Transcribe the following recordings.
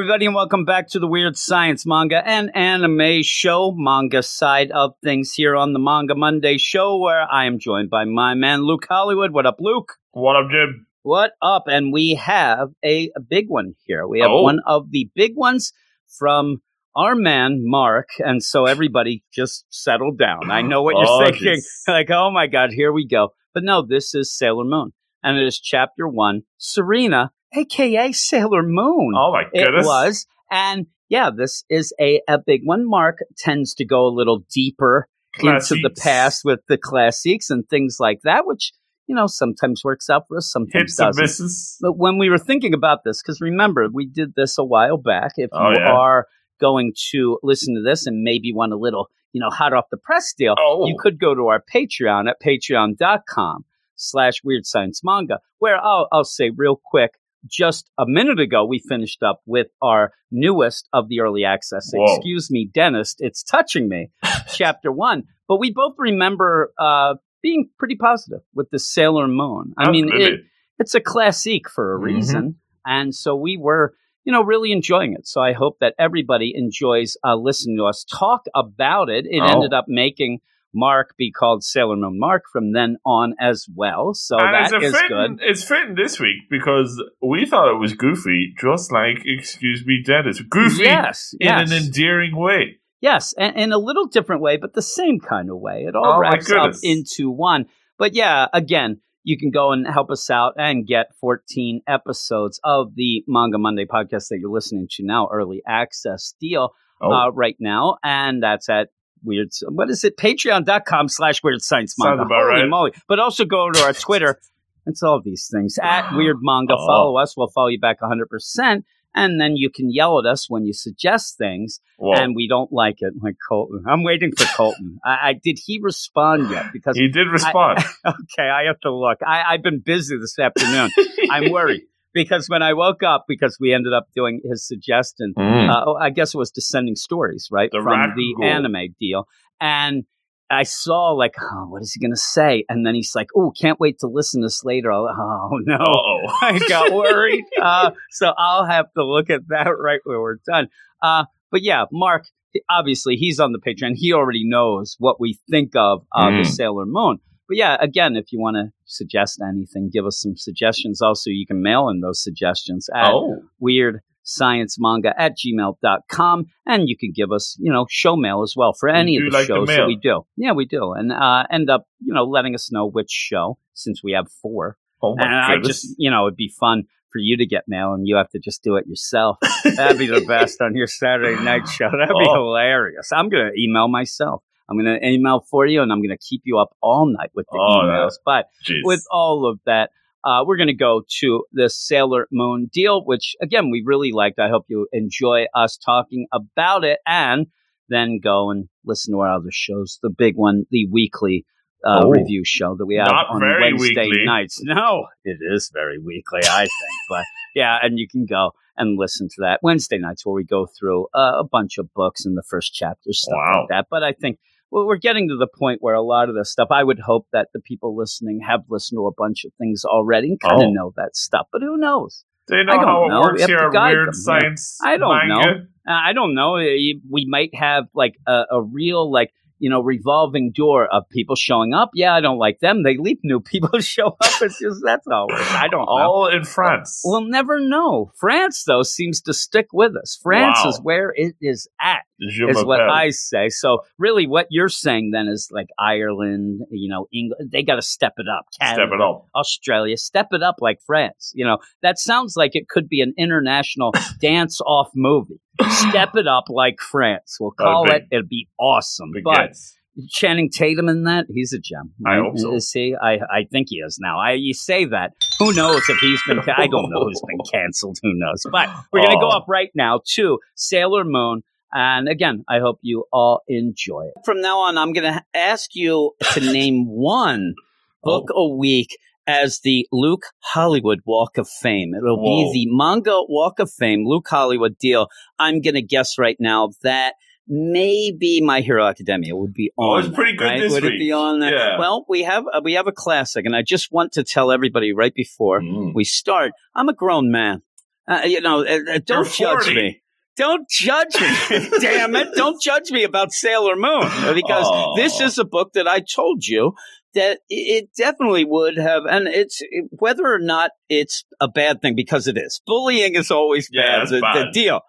everybody, and welcome back to the Weird Science Manga and Anime Show, manga side of things here on the Manga Monday show, where I am joined by my man Luke Hollywood. What up, Luke? What up, Jim? What up? And we have a, a big one here. We have Oh. one of the big ones from our man Mark, and so everybody just settle down. I know what you're thinking, jeez. like, oh my god, here we go. But no, this is Sailor Moon, and it is chapter one. Serena, aka Sailor Moon. Oh my goodness. It was. And yeah, this is a, a big one. Mark tends to go a little deeper into the past with the classics and things like that, which, you know, sometimes works out for us, sometimes Hits doesn't. But when we were thinking about this, because remember, we did this a while back. If Oh, you yeah. are going to listen to this and maybe want a little, you know, hot off the press deal, Oh, you could go to our Patreon at patreon.com slash weird science manga, where I'll, I'll say real quick, just a minute ago, we finished up with our newest of the early access. Whoa. Excuse me, dentist, it's touching me, chapter one. But we both remember uh, being pretty positive with the Sailor Moon. I mean, it, it's a classique for a Mhm. reason. And so we were, you know, really enjoying it. So I hope that everybody enjoys uh, listening to us talk about it. It Oh. ended up making Mark be called Sailor Moon Mark from then on as well. So and that it's, fitting, good. it's fitting this week because we thought it was goofy, just like Excuse Me, Dennis. Goofy Yes, in yes. an endearing way. Yes, and in a little different way, but the same kind of way. It all Oh, wraps up into one. But yeah, again, you can go and help us out and get 14 episodes of the Manga Monday podcast that you're listening to now, early access deal Oh, uh, right now. And that's at weird, what is it? Patreon.com slash weird science manga. Sounds about Holy right. moly. But also go to our Twitter. It's all these things at weird manga. Oh. Follow us. We'll follow you back 100%. And then you can yell at us when you suggest things whoa. and we don't like it. Like Colton, I'm waiting for Colton. I, I did he respond yet? Because he did respond. okay, I have to look. I, I've been busy this afternoon. I'm worried because when I woke up, because we ended up doing his suggestion. Mm. Uh, oh, I guess it was descending stories, right, The from the anime deal, and. I saw like, oh, what is he gonna say? And then he's like, "Oh, can't wait to listen to this later." I'll, oh no, I got worried. Uh, so I'll have to look at that right when we're done. Uh, but yeah, Mark, obviously he's on the Patreon. He already knows what we think of uh, the Mm. Sailor Moon. But yeah, again, if you want to suggest anything, give us some suggestions. Also, you can mail in those suggestions at Oh, weird science manga at gmail.com and you can give us you know show mail as well for any of the like the shows that we do yeah we do and uh, end up you know letting us know which show since we have four oh my and I goodness. just, you know, it'd be fun for you to get mail and you have to just do it yourself. That'd be the best on your Saturday night show. That'd be Oh. hilarious. I'm going to email myself. I'm going to email for you and I'm going to keep you up all night with the Oh, emails. But Jeez. with all of that, uh, we're going to go to the Sailor Moon deal, which again, we really liked. I hope you enjoy us talking about it and then go and listen to our other shows. The big one, the weekly uh, Oh. review show that we have on Wednesday weekly. nights. No, it is very weekly, I think. but yeah, and you can go and listen to that Wednesday nights where we go through uh, a bunch of books in the first chapter, stuff Wow. like that. But I think we're getting to the point where a lot of this stuff, I would hope that the people listening have listened to a bunch of things already and kind of Oh. know that stuff. But who knows? I know don't how it know. Works here Weird them. Science I don't know. Uh, I don't know. We might have like a, a real like you know revolving door of people showing up. Yeah, I don't like them. They leave new people show up. It's just that's all. I don't know. All in France. We'll never know. France though seems to stick with us. France Wow. is where it is at Je is what. I say. So really, what you're saying then is like Ireland, you know, England. They got to step it up. Canada, Step it up. Australia, step it up like France. You know, that sounds like it could be an international dance-off movie. Step it up like France. We'll oh, call Okay. it. It'd be awesome. Big But guess. Channing Tatum in that, he's a gem. I right? hope so. Is he? I, I think he is now. I you say that. Who knows if he's been? I don't know who's been canceled. Who knows? But we're gonna go Oh. up right now to Sailor Moon. And again, I hope you all enjoy it. From now on, I'm going to ask you to name one book Oh. a week as the Luke Hollywood Walk of Fame. It'll Whoa. be the manga Walk of Fame, Luke Hollywood deal. I'm going to guess right now that maybe My Hero Academia would be Oh, on. it's pretty good right? this would it be on there? Yeah. Well, we have uh, we have a classic, and I just want to tell everybody right before Mm. we start. I'm a grown man. Uh, you know, uh, uh, don't judge me. Don't judge me. Damn it. Don't judge me about Sailor Moon because Aww. this is a book that I told you that it definitely would have, and it's whether or not it's a bad thing because it is. Bullying is always yeah, bad, the, bad. the, deal.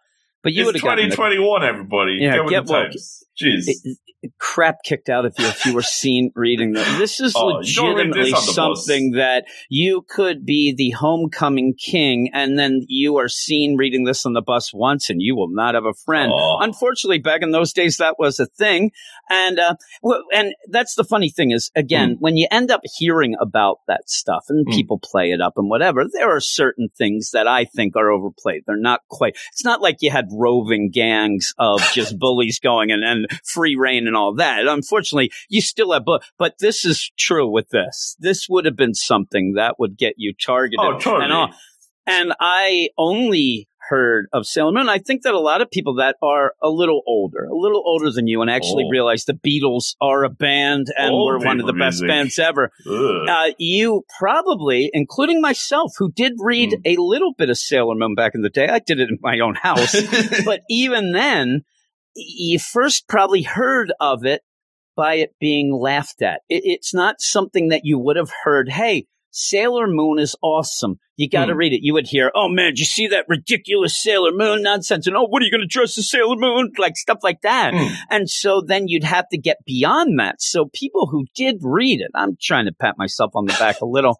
But you would have 2021, everybody. Yeah, get, get woke. Jeez. It, crap kicked out of you if you were seen reading this. This is oh, legitimately this something bus. that you could be the homecoming king, and then you are seen reading this on the bus once, and you will not have a friend. Oh. Unfortunately, back in those days, that was a thing, and uh, and that's the funny thing is again mm. when you end up hearing about that stuff and mm. people play it up and whatever, there are certain things that I think are overplayed. They're not quite. It's not like you had roving gangs of just bullies going and, and free rein and all that. Unfortunately, you still have, but, but this is true with this. This would have been something that would get you targeted. Oh, totally. And, all. and I only heard of Sailor Moon. I think that a lot of people that are a little older, a little older than you, and actually oh. realize the Beatles are a band and Old were one of the music. best bands ever. Uh, you probably, including myself, who did read mm. a little bit of Sailor Moon back in the day. I did it in my own house, but even then, you first probably heard of it by it being laughed at. It, it's not something that you would have heard. Hey, Sailor Moon is awesome. You got to mm. read it. You would hear, "Oh man, did you see that ridiculous Sailor Moon nonsense?" And oh, what are you going to dress as Sailor Moon? Like stuff like that. Mm. And so then you'd have to get beyond that. So people who did read it, I'm trying to pat myself on the back a little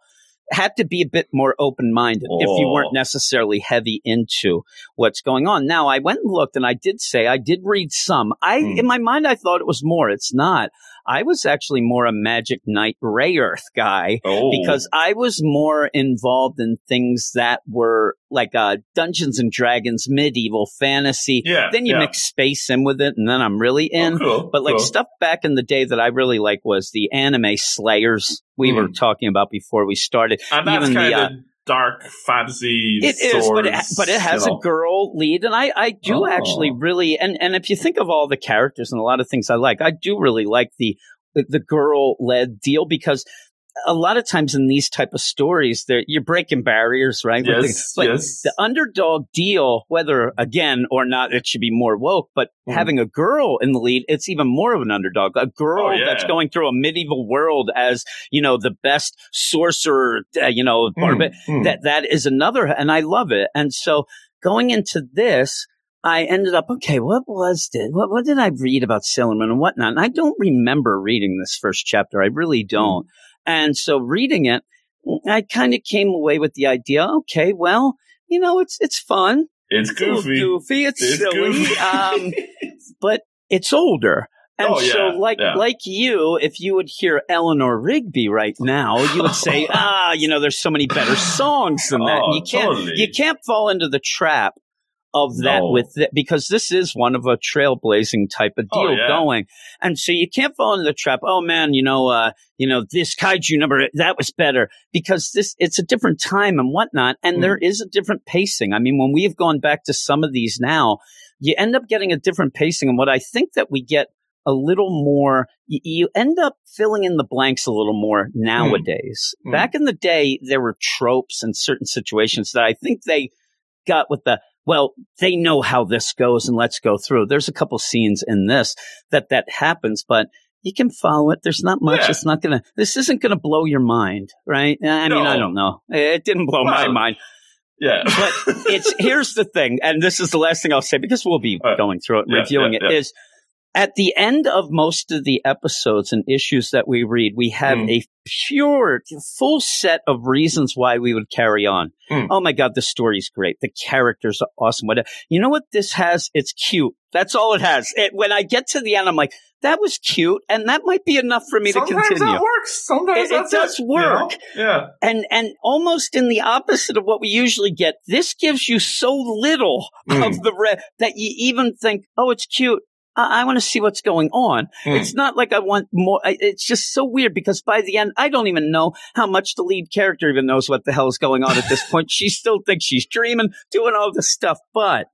had to be a bit more open minded oh. if you weren't oh. necessarily heavy into what's going on. Now, I went and looked and I did say I did read some. I, mm. in my mind, I thought it was more. It's not. I was actually more a Magic Knight Rayearth guy oh. because I was more involved in things that were like uh, Dungeons and Dragons, medieval fantasy. Yeah, then you yeah. mix space in with it, and then I'm really oh, in. Oh, cool, but like cool. stuff back in the day that I really like was the anime Slayers we mm. were talking about before we started. And that's Even kind the, uh, of dark fantasy. It is, but it, but it has a girl lead, and I I do oh. actually really and and if you think of all the characters and a lot of things I like, I do really like the the girl led deal because a lot of times in these type of stories, you're breaking barriers, right? Yes, like yes. The underdog deal, whether again or not, it should be more woke. But mm. having a girl in the lead, it's even more of an underdog. A girl oh, yeah. that's going through a medieval world as you know the best sorcerer, uh, you know, mm. Mm. that that is another, and I love it. And so going into this, I ended up, okay, what was it? What, what did I read about Sailor Moon and whatnot? And I don't remember reading this first chapter. I really don't. And so reading it, I kind of came away with the idea, okay, well, you know, it's, it's fun. It's goofy. It's goofy. It's, it's silly. Goofy. um, but it's older. And oh, yeah, so, like yeah. like you, if you would hear Eleanor Rigby right now, you would say, "Ah, you know, there's so many better songs than that." Oh, you can't totally. you can't fall into the trap of that No. with it because this is one of a trailblazing type of Oh, deal yeah. going. And so you can't fall into the trap. Oh man, you know, uh, you know, this kaiju number, that was better because this, it's a different time and whatnot. And Mm. there is a different pacing. I mean, when we have gone back to some of these now, you end up getting a different pacing. And what I think that we get a little more, you, you end up filling in the blanks a little more nowadays. Mm. Back in the day, there were tropes and certain situations that I think they got with the, well, they know how this goes and let's go through. There's a couple scenes in this that that happens, but you can follow it. There's not much. Yeah. It's not going to, this isn't going to blow your mind, right? I mean, I don't know. It didn't blow my mind, Yeah. but it's, here's the thing. And this is the last thing I'll say because we'll be right. Uh, going through it, Yeah, reviewing yeah, it is at the end of most of the episodes and issues that we read, we have Mm. a pure, full set of reasons why we would carry on. Mm. Oh my God, the story's great. The characters are awesome. What you know what this has? It's cute. That's all it has. It, when I get to the end, I'm like, that was cute, and that might be enough for me Sometimes to continue. that works. Sometimes It- it does you know? work. Yeah. And and almost in the opposite of what we usually get, this gives you so little Mm. of the re- that you even think, oh, it's cute. I, I want to see what's going on. Mm. It's not like I want more. I, it's just so weird because by the end, I don't even know how much the lead character even knows what the hell is going on at this point. She still thinks she's dreaming, doing all this stuff, but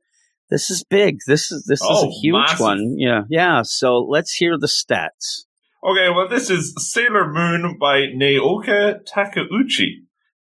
this is big. This is this is Oh, a huge massive. one. Yeah, yeah. So let's hear the stats. Okay, well, this is Sailor Moon by Naoko Takeuchi.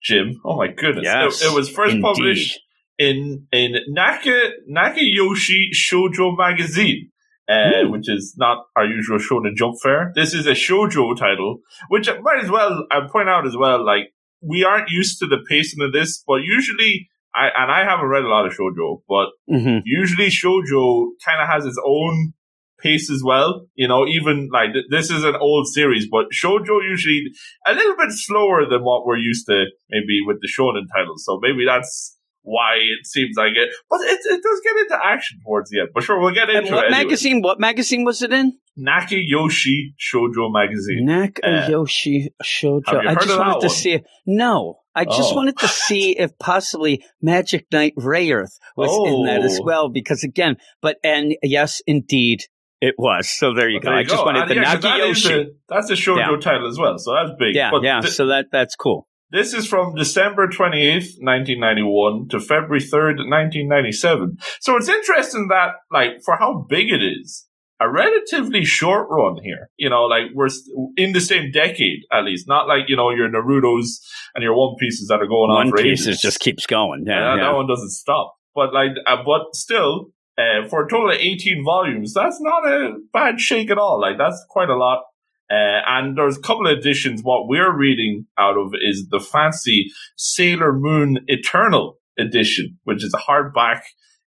Jim, oh my goodness. Yes, it, it was first indeed. published in in Naka Nakayoshi Shoujo magazine. Uh, which is not our usual Shonen Jump fare. This is a shoujo title, which I might as well I point out as well. Like we aren't used to the pacing of this, but usually I and I haven't read a lot of shoujo, but Mhm. usually shoujo kind of has its own pace as well. You know, even like th- this is an old series, but shoujo usually a little bit slower than what we're used to, maybe with the shonen titles. So maybe that's why it seems like it. But it, it does get into action towards the end. But sure, we'll get And into what it. anyway. magazine? What magazine was it in? Nakayoshi Shoujo magazine. Nakayoshi uh, Shoujo. have you I just wanted to one? see. It. No, I just Oh. wanted to see if possibly Magic Knight Rayearth was in that as Oh. well. Because again, but and yes, indeed, it was. So there you But go. there I you just wanted And the yeah, 'cause that Nakayoshi. a- That's a shoujo Yeah. title as well, so that's big. Yeah, But yeah. th- so that that's cool. This is from December 28th, 1991 to February 3rd, 1997. So it's interesting that, like, for how big it is, a relatively short run here. You know, like, we're st- in the same decade, at least. Not like, you know, your Naruto's and your One Pieces that are going on One for Piece just keeps going. Yeah, Yeah, that, one doesn't stop. But like, uh, but still, uh, for a total of 18 volumes, that's not a bad shake at all. Like, that's quite a lot. Uh, and there's a couple of editions. What we're reading out of is the fancy Sailor Moon Eternal edition, which is a hardback,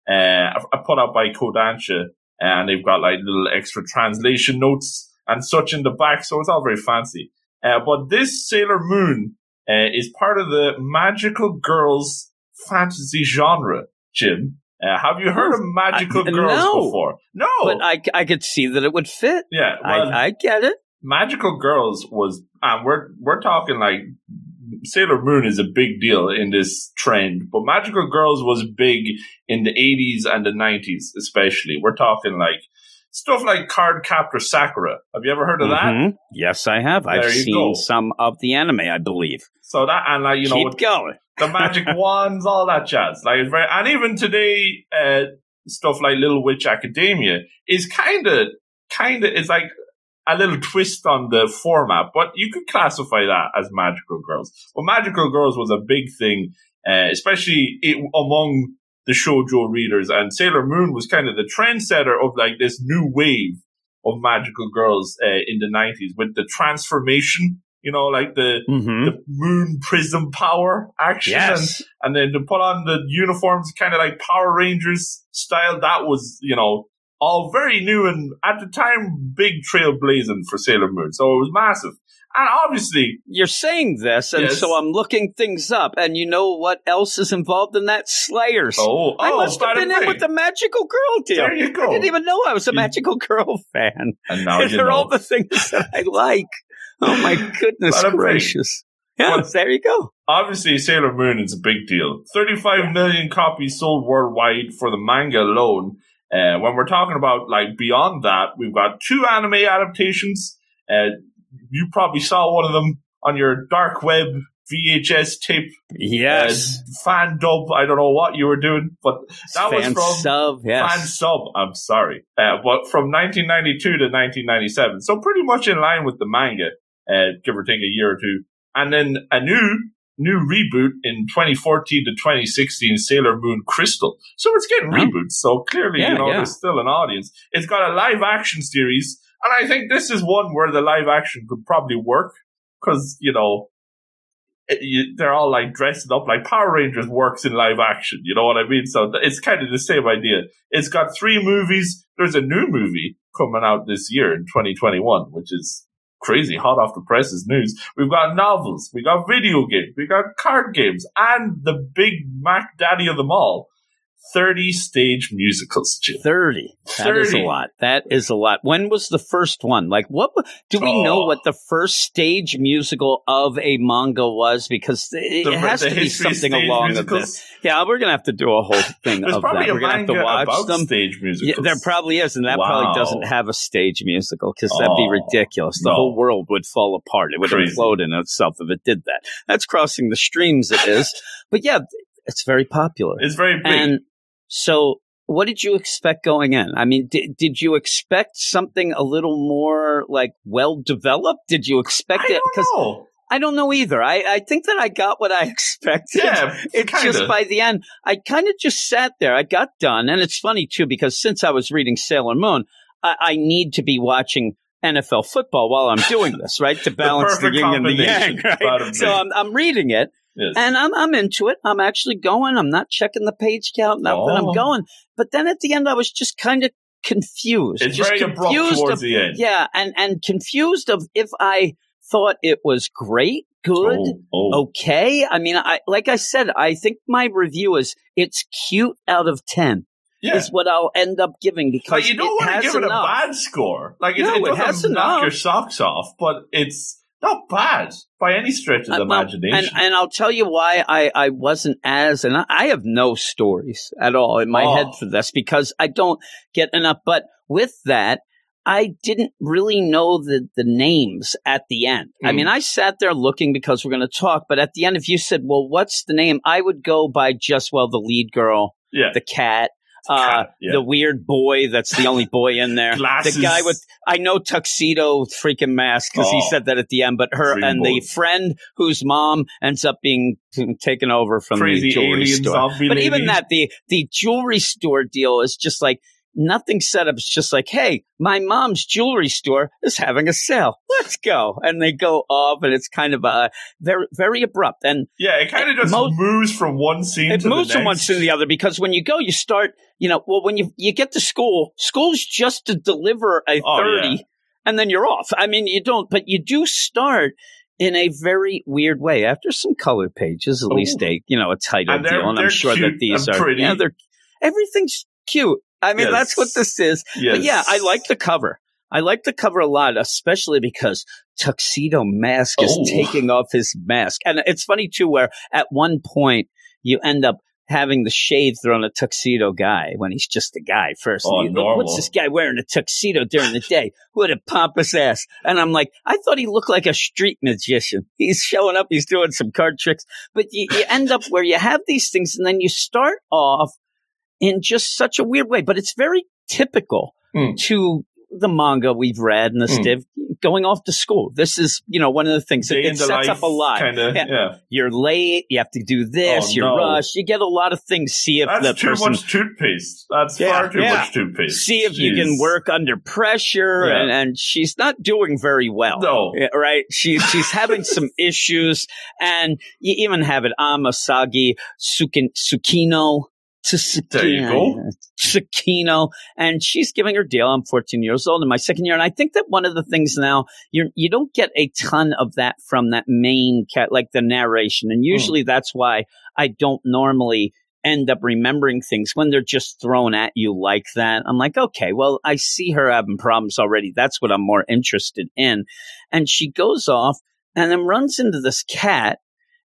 uh, uh, put out by Kodansha. And they've got like little extra translation notes and such in the back. So it's all very fancy. Uh, but this Sailor Moon, uh, is part of the magical girls fantasy genre, Jim. Uh, have you heard of magical I- girls no. before? No. But I, I could see that it would fit. yeah, well, I, I get it. Magical Girls was, and we're we're talking like Sailor Moon is a big deal in this trend, but Magical Girls was big in the 80s and the 90s, especially. We're talking like stuff like Card Captor Sakura. Have you ever heard of that? Mhm. Yes, I have. I've seen go. some of the anime, I believe. So that and like you know Keep going. the magic wands, all that jazz. Like very, and even today, uh, stuff like Little Witch Academia is kind of, kind of, it's like a little twist on the format, but you could classify that as Magical Girls. Well, Magical Girls was a big thing, uh, especially it, among the shoujo readers, and Sailor Moon was kind of the trendsetter of like this new wave of magical girls uh, in the 90s with the transformation, you know, like the, hmm the moon prism power action and and then to put on the uniforms kind of like Power Rangers style. That was, you know, all very new and at the time big trailblazing for Sailor Moon. So it was massive. And obviously, You're saying this, and Yes. so I'm looking things up, and you know what else is involved in that? Slayers. oh, oh I must have been in with the magical girl deal. There you go. I didn't even know I was a You- magical girl fan. and now you They're know. all the things that I like. Oh my goodness gracious! Yeah, Well- there you go. Obviously, Sailor Moon is a big deal. 35 million copies sold worldwide for the manga alone. Uh, when we're talking about like beyond that, we've got two anime adaptations. Uh, you probably saw one of them on your dark web VHS tape Yes, uh, fan dub. I don't know what you were doing, but that was from sub. Yes, fan sub. I'm sorry, uh, but from 1992 to 1997, so pretty much in line with the manga, uh, give or take a year or two, and then a new new reboot in 2014 to 2016, Sailor Moon Crystal. So it's getting Oh. reboots. So clearly, Yeah, you know, yeah. there's still an audience. It's got a live action series, and I think this is one where the live action could probably work because you know it- you, they're all like dressed up like Power Rangers works in live action. You know what I mean? So th- it's kind of the same idea. It's got three movies. There's a new movie coming out this year in 2021, which is crazy, hot off the presses news. We've got novels, we got video games, we got card games, and the big Mac Daddy of them all, 30 stage musicals. Jim. 30. That is a lot. That is a lot. When was the first one? Like, what do we know Oh. what the first stage musical of a manga was? Because it The- has the to be something along musicals. of this. Yeah, we're going to have to do a whole thing of that. We're going to have to watch them. stage Yeah, musicals. there probably is, and that probably doesn't have a stage musical because that'd be Oh, ridiculous. The no. whole world would fall apart. It would Crazy. implode in itself if it did that. That's crossing the streams. It is, but yeah, it's very popular. It's very big. And so, what did you expect going in? I mean, did, did you expect something a little more like well developed? Did you expect I it? know. I don't know either. I, I think that I got what I expected. Yeah, it's kinda. just by the end, I kind of just sat there. I got done, and it's funny too because since I was reading Sailor Moon, I, I need to be watching NFL football while I'm doing this, right? To balance the, perfect yin and the yang, right? So. I'm I'm reading it, Yes. and I'm I'm into it. I'm actually going. I'm not checking the page count. Nothing. Oh. I'm going. But then at the end, I was just kind of confused. it's just very abrupt confused towards of- the end. yeah, and and confused of if I thought it was great, good, Oh, oh. okay. I mean, I like I said, I think my review is it's cute out of ten yeah. is what I'll end up giving because But you don't want to give it a bad score. Like it, No, it it doesn't has knock enough. your socks off, but it's not bad by any stretch of the Uh, well, imagination. And, and I'll tell you why I, I wasn't as, and I, I have no stories at all in my Oh. head for this because I don't get enough. But with that, I didn't really know the, the names at the end. I Hmm. mean, I sat there looking because we're going to talk, but at the end, if you said, well, what's the name? I would go by just, well, the lead girl, yeah. the cat, uh, yeah. the weird boy that's the only boy in there. The guy with I know tuxedo freaking mask because he Oh. said that at the end. But her and the friend whose mom ends up being taken over from crazy the jewelry store. But even that, the the jewelry store deal is just like nothing set up. It's just like, hey, my mom's jewelry store is having a sale. Let's go, and they go off, and it's kind of uh, very very abrupt and. yeah, it kind of just Mo- moves from one scene It moves from one scene to the other because when you go, you start, you know, well, when you you get to school, school's just to deliver a Oh, 30 yeah. and then you're off. I mean, you don't, but you do start in a very weird way after some color pages, at Oh. least a, you know, a title And deal. And I'm sure that cute these and are, pretty. yeah, they're, everything's cute. I mean, Yes. that's what this is. Yes. But yeah, I like the cover. I like the cover a lot, especially because Tuxedo Mask is Oh. taking off his mask. And it's funny too, where at one point you end up having the shade thrown at Tuxedo Guy when he's just a guy first. Oh, You- normal. What's this guy wearing a tuxedo during the day? What a pompous ass. And I'm like, I thought he looked like a street magician. He's showing up, he's doing some card tricks. But you, you end up where you have these things and then you start off in just such a weird way. But it's very typical Mm. to the manga we've read and the Mm. going off to school. This is, you know, one of the things that Day it the sets up a lot. Kind of, Yeah. yeah. You're late. You have to do this. Oh, you're no. rushed. You get a lot of things. See if That's the too person, much toothpaste. That's Yeah, far too yeah. much toothpaste. see if you can work under pressure. And, and she's not doing very well. No. Right? She, she's having some issues. And you even have it Amasagi Sukin, Tsukino. There you go. Tsukino. And she's giving her deal. I'm 14 years old in my second year. And I think that one of the things now, you're, you don't get a ton of that from that main cat, like the narration. And hmm. usually that's why I don't normally end up remembering things when they're just thrown at you like that. I'm like, okay, well, I see her having problems already. That's what I'm more interested in. And she goes off and then runs into this cat.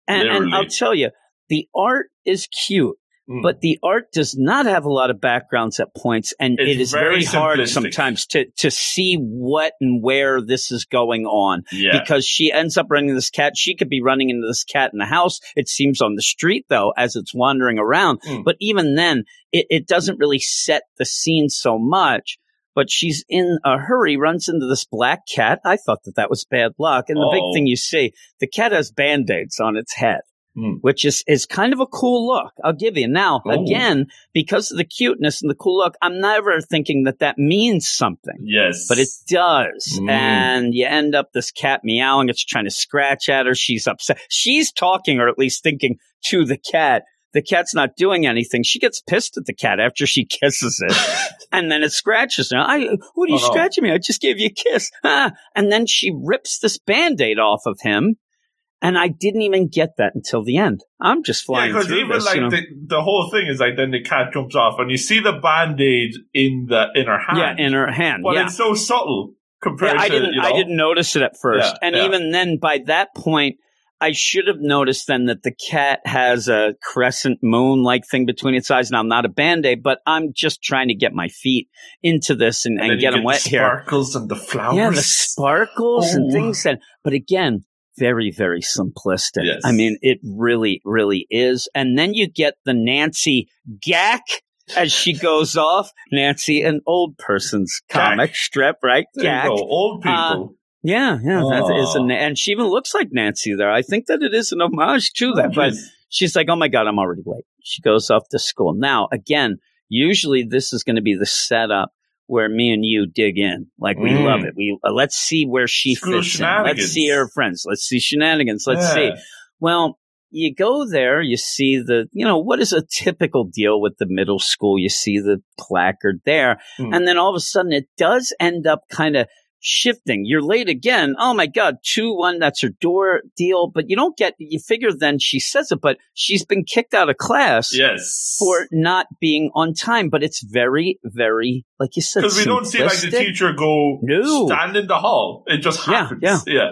And, and I'll tell you, the art is cute. Mm. But the art does not have a lot of backgrounds at points, and It's it is very very, hard sometimes to to see what and where this is going on yeah. because she ends up running this cat. She could be running into this cat in the house. It seems on the street though, as it's wandering around. Mm. But even then, it, it doesn't really set the scene so much. But she's in a hurry, runs into this black cat. I thought that that was bad luck. And the Oh. big thing you see, the cat has band aids on its head. Mm. Which is, is kind of a cool look. I'll give you. Now, Oh. again, because of the cuteness and the cool look, I'm never thinking that that means something yes. but it does. Mm. And you end up this cat meowing. It's trying to scratch at her. She's upset. She's talking, or at least thinking to the cat. The cat's not doing anything. She gets pissed at the cat after she kisses it. and then it scratches her. I, what are you Oh, no. scratching me? I just gave you a kiss. Ah. And then she rips this band aid off of him. And I didn't even get that until the end. I'm just Yeah, flying because through even this. like you know. the, the whole thing is like then the cat jumps off and you see the band aid in the in her hand. yeah, in her hand. but yeah. it's so subtle compared Yeah, I to didn't. you know. I didn't notice it at first, Yeah, and yeah. even then, by that point, I should have noticed then that the cat has a crescent moon like thing between its eyes. Now, I'm not a band aid, but I'm just trying to get my feet into this and, and, you get them the wet here. Sparkles and the flowers. Yeah, the sparkles and Oh. things that. But again, very, very simplistic. Yes. I mean, it really, really is. And then you get the Nancy Gack. As she goes off, Nancy, an old person's Gack. comic strip, right? Gack. Old people. Uh, Yeah, yeah, that is an, and she even looks like Nancy there. I think that it is an homage to that. But she's like, "Oh my god, I'm already late." She goes off to school. Now, again, usually this is going to be the setup where me and you dig in. Like we Mm. love it. We uh, let's see where she School fits in. Let's see her friends. Let's see shenanigans. Let's see. Well, you go there, you see the, you know, what is a typical deal with the middle school? You see the placard there, Hmm. and then all of a sudden it does end up kind of shifting. You're late again. Oh my God, 2 1, that's her door deal. But you don't get, you figure then she says it, but she's been kicked out of class. Yes. For not being on time, but it's very, very, like you said, Because we don't see like the teacher go No. stand in the hall. It just Yeah, happens. yeah. yeah.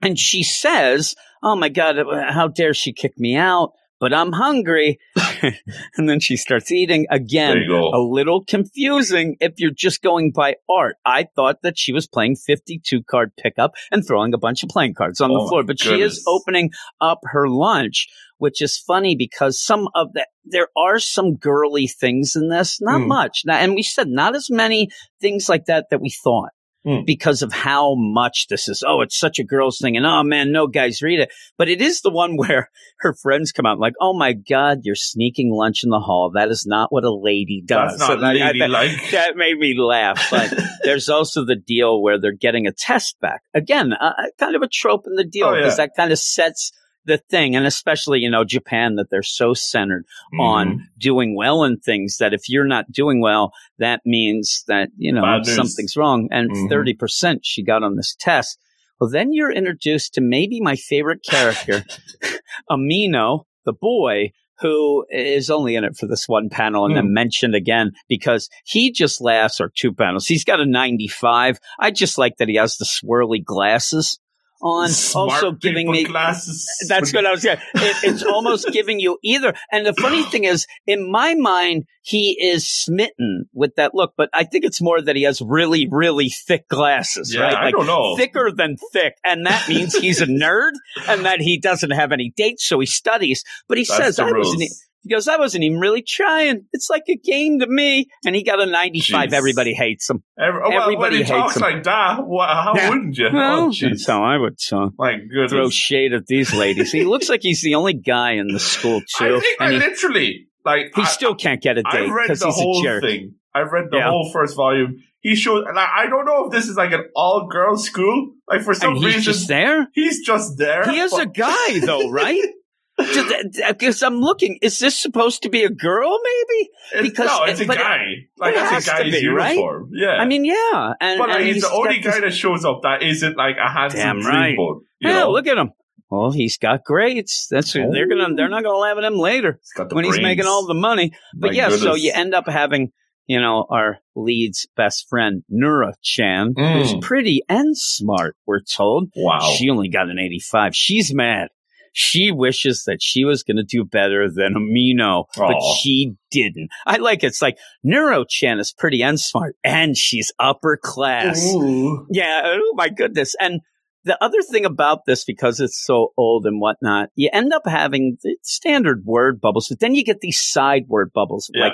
And she says, Oh my God, how dare she kick me out? But I'm hungry. and then she starts eating again. There you go. A little confusing if you're just going by art. I thought that she was playing 52 card pickup and throwing a bunch of playing cards on Oh the floor, but she is opening up her lunch, which is funny because some of the, there are some girly things in this, not Hmm. much. Now, and we said not as many things like that that we thought Hmm. because of how much this is. Oh, it's such a girl's thing. And oh man, no guys read it. But it is the one where her friends come out like, oh my God, you're sneaking lunch in the hall. That is not what a lady does. That's not I- ladylike. that made me laugh. But there's also the deal where they're getting a test back. Again, uh, kind of a trope in the deal Oh, yeah. because that kind of sets the thing. And especially, you know, Japan, that they're so centered on Mhm. doing well in things that if you're not doing well, that means that, you know, Bad news. something's wrong. And Mhm. 30% she got on this test. Well, then you're introduced to maybe my favorite character, Amino, the boy, who is only in it for this one panel and Hmm. then mentioned again because he just laughs, or two panels. He's got a 95. I just like that he has the swirly glasses on. Smart also giving me glasses. that's what I was saying. It, it's almost giving you either. And the funny thing is, in my mind, he is smitten with that look, but I think it's more that he has really, really thick glasses, Yeah, right? I don't know. Thicker than thick. And that means he's a nerd and that he doesn't have any dates, so he studies. But he That's says, I wasn't, e-" rules. He goes, I wasn't even really trying. It's like a game to me. And he got a 95. Jeez. Everybody hates him. Every, well, everybody when he hates talks him. like that, wha- how Yeah. wouldn't you? Well, oh, that's how I would uh, My throw shade at these ladies. He looks like he's the only guy in the school, too. I think I he, literally, like, he I, still can't get a date because the he's a whole jerk. thing. I've read the Yeah. whole first volume. He showed, and I, I don't know if this is like an all girls school. Like, for some And he's reason, just there. he's just there. He is but- a guy, though, right? Because I'm looking, is this supposed to be a girl? Maybe. It's, because- no, it's a but it- guy. Like it that's has a to guy's be, right? uniform. Yeah. I mean, yeah, and, but like, and he's the only got this- guy that shows up that isn't like a handsome Damn right. You Yeah, know? look at him. Well, he's got grades. That's they're gonna they're not gonna laugh at him later He's got the when he's making all the money. But My yeah, so you end up having you know our lead's best friend Naru Chan, who's Mm. pretty and smart. We're told. wow. She only got an 85. She's mad. She wishes that she was going to do better than Amino, but she didn't. I like it. It's like Naru Chan is pretty and smart, and she's upper class. Ooh. Yeah. Oh my goodness. And the other thing about this, because it's so old and whatnot, you end up having the standard word bubbles, but then you get these side word bubbles, Yeah. like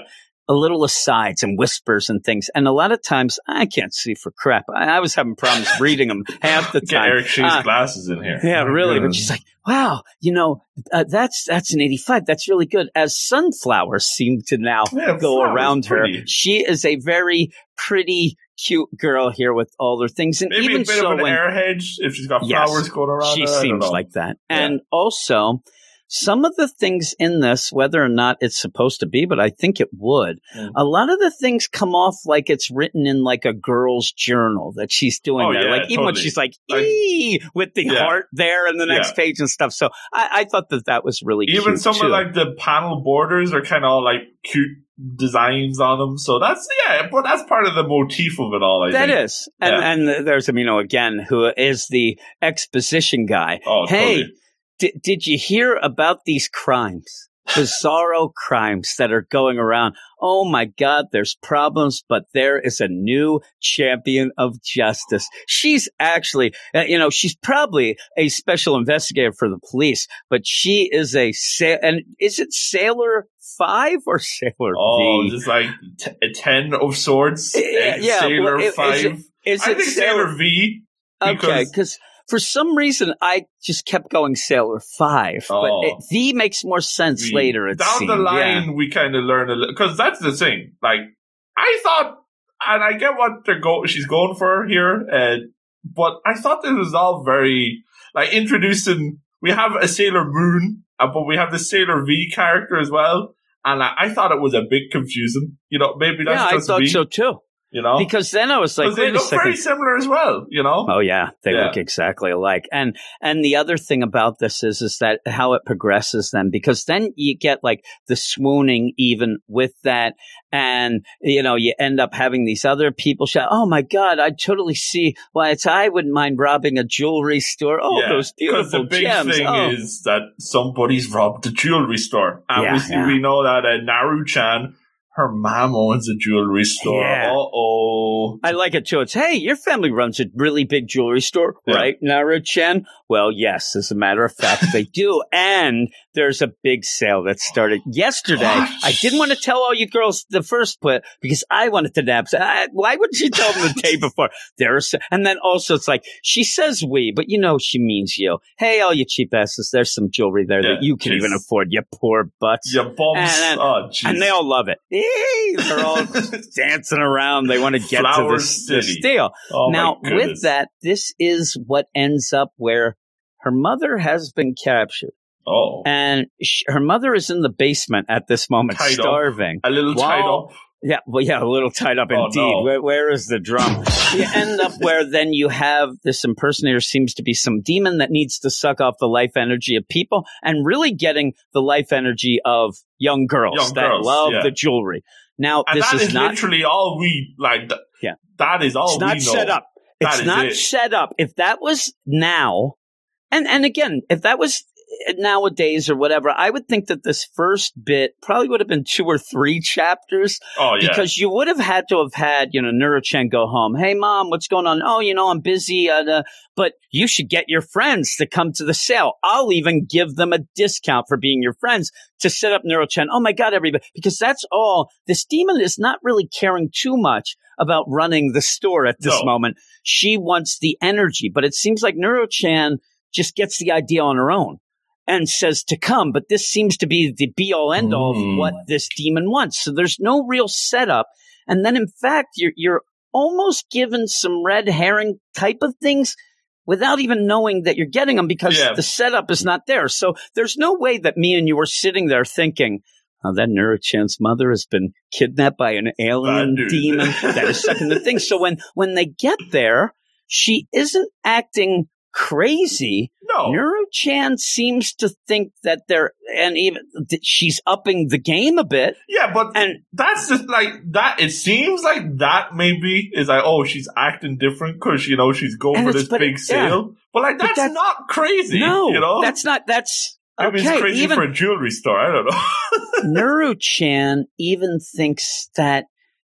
a little asides and whispers and things. And a lot of times I can't see for crap. I, I was having problems reading them half the time. Get. Eric Shee's Ah, glasses in here. yeah, My really. But she's like, wow, you know, uh, that's that's an 85. That's really good. As sunflowers seem to now Yeah, go around her, she is a very pretty, cute girl here with all her things. And Maybe even a bit so, of an when airhead if she's got Yes. flowers going around. she her, seems like that. Yeah. And also, some of the things in this, whether or not it's supposed to be, but I think it would, Mm. a lot of the things come off like it's written in like a girl's journal that she's doing Oh, there. yeah, like even when she's like, ee, with the Yeah. heart there in the next Yeah. page and stuff. So I, I thought that that was really Even some of like the panel borders are kind of all like cute designs on them. So that's yeah, but that's part of the motif of it all. I That think. is, and and there's know again who is the exposition guy. Oh, hey, totally. Di- did you hear about these crimes? Bizarro crimes that are going around. Oh my God, there's problems, but there is a new champion of justice. She's actually, uh, you know, she's probably a special investigator for the police, but she is a sa- and is it Sailor Five or Sailor Oh, V? just like t- a ten of swords. Yeah, eh, yeah, Sailor well, it- is five. it- Is I it think Sailor V. okay, because for some reason I just kept going Sailor Five, Oh. but it, V makes more sense we- later. Down seemed. the line, yeah. we kind of learn a little because that's the thing. Like I thought, and I get what they're go she's going for here, uh, but I thought this was all very like introducing. We have a Sailor Moon, uh, but we have the Sailor V character as well. And I, I thought it was a bit confusing. You know, maybe that's yeah, I thought me. so too. You know, Because then I was like, they look very similar as well. You know, Oh yeah, they Yeah. look exactly alike. And and the other thing about this is is that how it progresses then because then you get like the swooning even with that and you know you end up having these other people shout, "Oh my god, I totally see why it's I wouldn't mind robbing a jewelry store. Oh, Yeah, those beautiful the big gems." thing oh. is that somebody's robbed the jewelry store. And Yeah, we, know that uh, Naru-chan, her mom owns a jewelry store. Yeah. Uh-oh. I like it too. It's hey, your family runs a really big jewelry store, Yeah. right, Naru Chan? Well, yes, as a matter of fact, they do. And there's a big sale that started yesterday. What? I didn't want to tell all you girls the first put because I wanted to nap. So I, why wouldn't you tell them the day before? There's, and then also it's like she says we, but you know she means you. Hey, all you cheap asses, there's some jewelry there Yeah, that you can jeez. even afford. You poor butts. You bums. And- oh. And they all love it. Eee, They're all dancing around. They want to get Flower to this, this deal. oh, now, with that, this is what ends up where her mother has been captured, Oh. and sh- her mother is in the basement at this moment, Tied up. starving. A little tied up. Yeah, well, yeah, a little tied up Oh, indeed. no. Where, where is the drum? you end up where then you have this impersonator seems to be some demon that needs to suck off the life energy of people and really getting the life energy of young girls Young that girls, love yeah. the jewelry. Now, And this that is, is, not literally all we, like, th- Yeah. that is all it's not set up. That It's not it. set up. If that was now, and and again, if that was nowadays or whatever, I would think that this first bit probably would have been two or three chapters Oh, yeah. because you would have had to have had you know Naru-chan go home. Hey, mom, what's going on? Oh, you know, I'm busy. Uh, uh, but you should get your friends to come to the sale. I'll even give them a discount for being your friends to set up Naru-chan. Oh my God, everybody, because that's all. This demon is not really caring too much about running the store at this No. moment. She wants the energy, but it seems like Naru-chan just gets the idea on her own and says to come, but this seems to be the be all end all Mm. of what this demon wants. So there's no real setup. And then in fact, you're, you're almost given some red herring type of things without even knowing that you're getting them because Yeah. the setup is not there. So there's no way that me and you were sitting there thinking, oh, that Naru-chan's mother has been kidnapped by an alien demon that is sucking the thing. So when, when they get there, she isn't acting crazy. no. Naru-chan seems to think that they're, and even that she's upping the game a bit. Yeah, but And that's just like that. It seems like that maybe is like, oh, she's acting different because you know she's going for this big it- yeah. sale. But like But that's not crazy. no, you know, that's not, that's, maybe okay. it's crazy even for a jewelry store. I don't know. Naru-chan even thinks that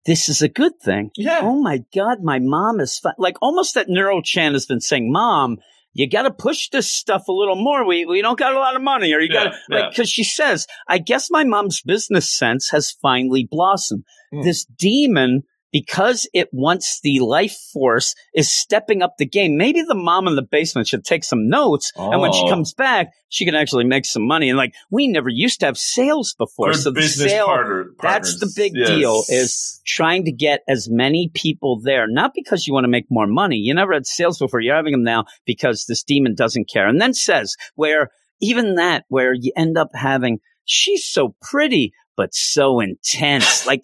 this is a good thing. yeah, Oh my God, my mom is fi-. like almost that Naru-chan has been saying, Mom, you got to push this stuff a little more. We we don't got a lot of money, or you got to Yeah, like because she says, I guess my mom's business sense has finally blossomed. Mm. This demon, because it wants the life force, is stepping up the game. Maybe the mom in the basement should take some notes, and when she Oh. comes back, she can actually make some money. And like we never used to have sales before, so the sale partner, that's the big Yes. deal is trying to get as many people there not because you want to make more money you never had sales before you're having them now because this demon doesn't care and then says where even that where you end up having she's so pretty but so intense like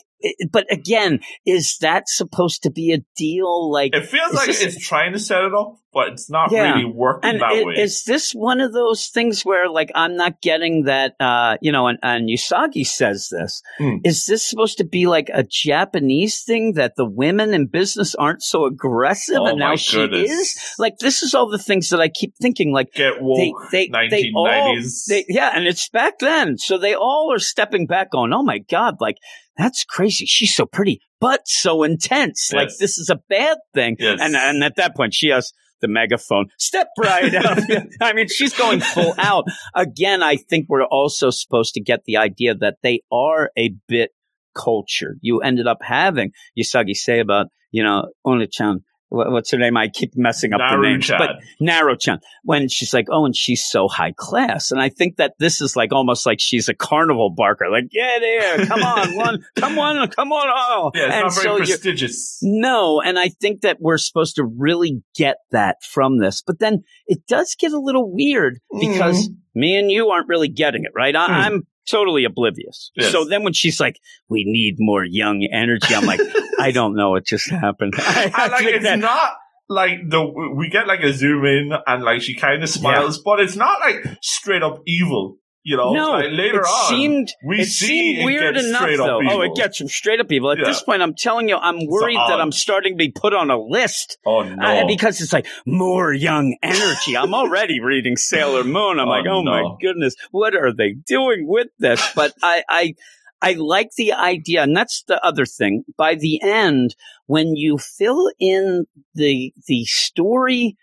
but again is that supposed to be a deal like It feels like this- it's trying to set it up, but it's not Yeah. really working and that i- way. is this one of those things where like I'm not getting that uh you know and, and Usagi says this Hmm. is this supposed to be like a Japanese thing that the women in business aren't so aggressive oh and now my she goodness. is like this is all the things that I keep thinking like Get they woke. they they all 1990s. they yeah and it's back then so they all are stepping back going oh my god like that's crazy. She's so pretty but so intense. Like this is a bad thing. Yes. and and at that point she has the megaphone. Step right up. I mean she's going full out. Again i think we're also supposed to get the idea that they are a bit cultured. You ended up having Usagi say about you know Onechan what's her name? I keep messing up the names, but Naru-chan. When she's like, oh, and she's so high class, and I think that this is like almost like she's a carnival barker. Like, get here, come on, one, come on, come on, oh. Yeah, it's and not very so prestigious. no, and I think that we're supposed to really get that from this. But then it does get a little weird because me and you aren't really getting it, right? I, Mm. Totally oblivious. Yes. So then when she's like, we need more young energy, I'm like, I don't know what just happened. I, I like it's that- not like the we get like a zoom in and like she kind of smiles, but it's not like straight up evil. You know, no, like later it on seemed we it see weird enough straight up though. Oh, it gets from straight up people. At Yeah. this point, I'm telling you, I'm worried that. I'm starting to be put on a list Oh no! Uh, because it's like more young energy. I'm already reading Sailor Moon. I'm Oh, like, oh my goodness, what are they doing with this? But I, I, I like the idea, and that's the other thing. By the end, when you fill in the the story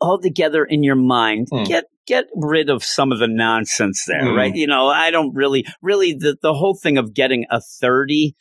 all together in your mind, Hmm. get get rid of some of the nonsense there, Hmm. right? You know, I don't really, really the the whole thing of getting a thirty.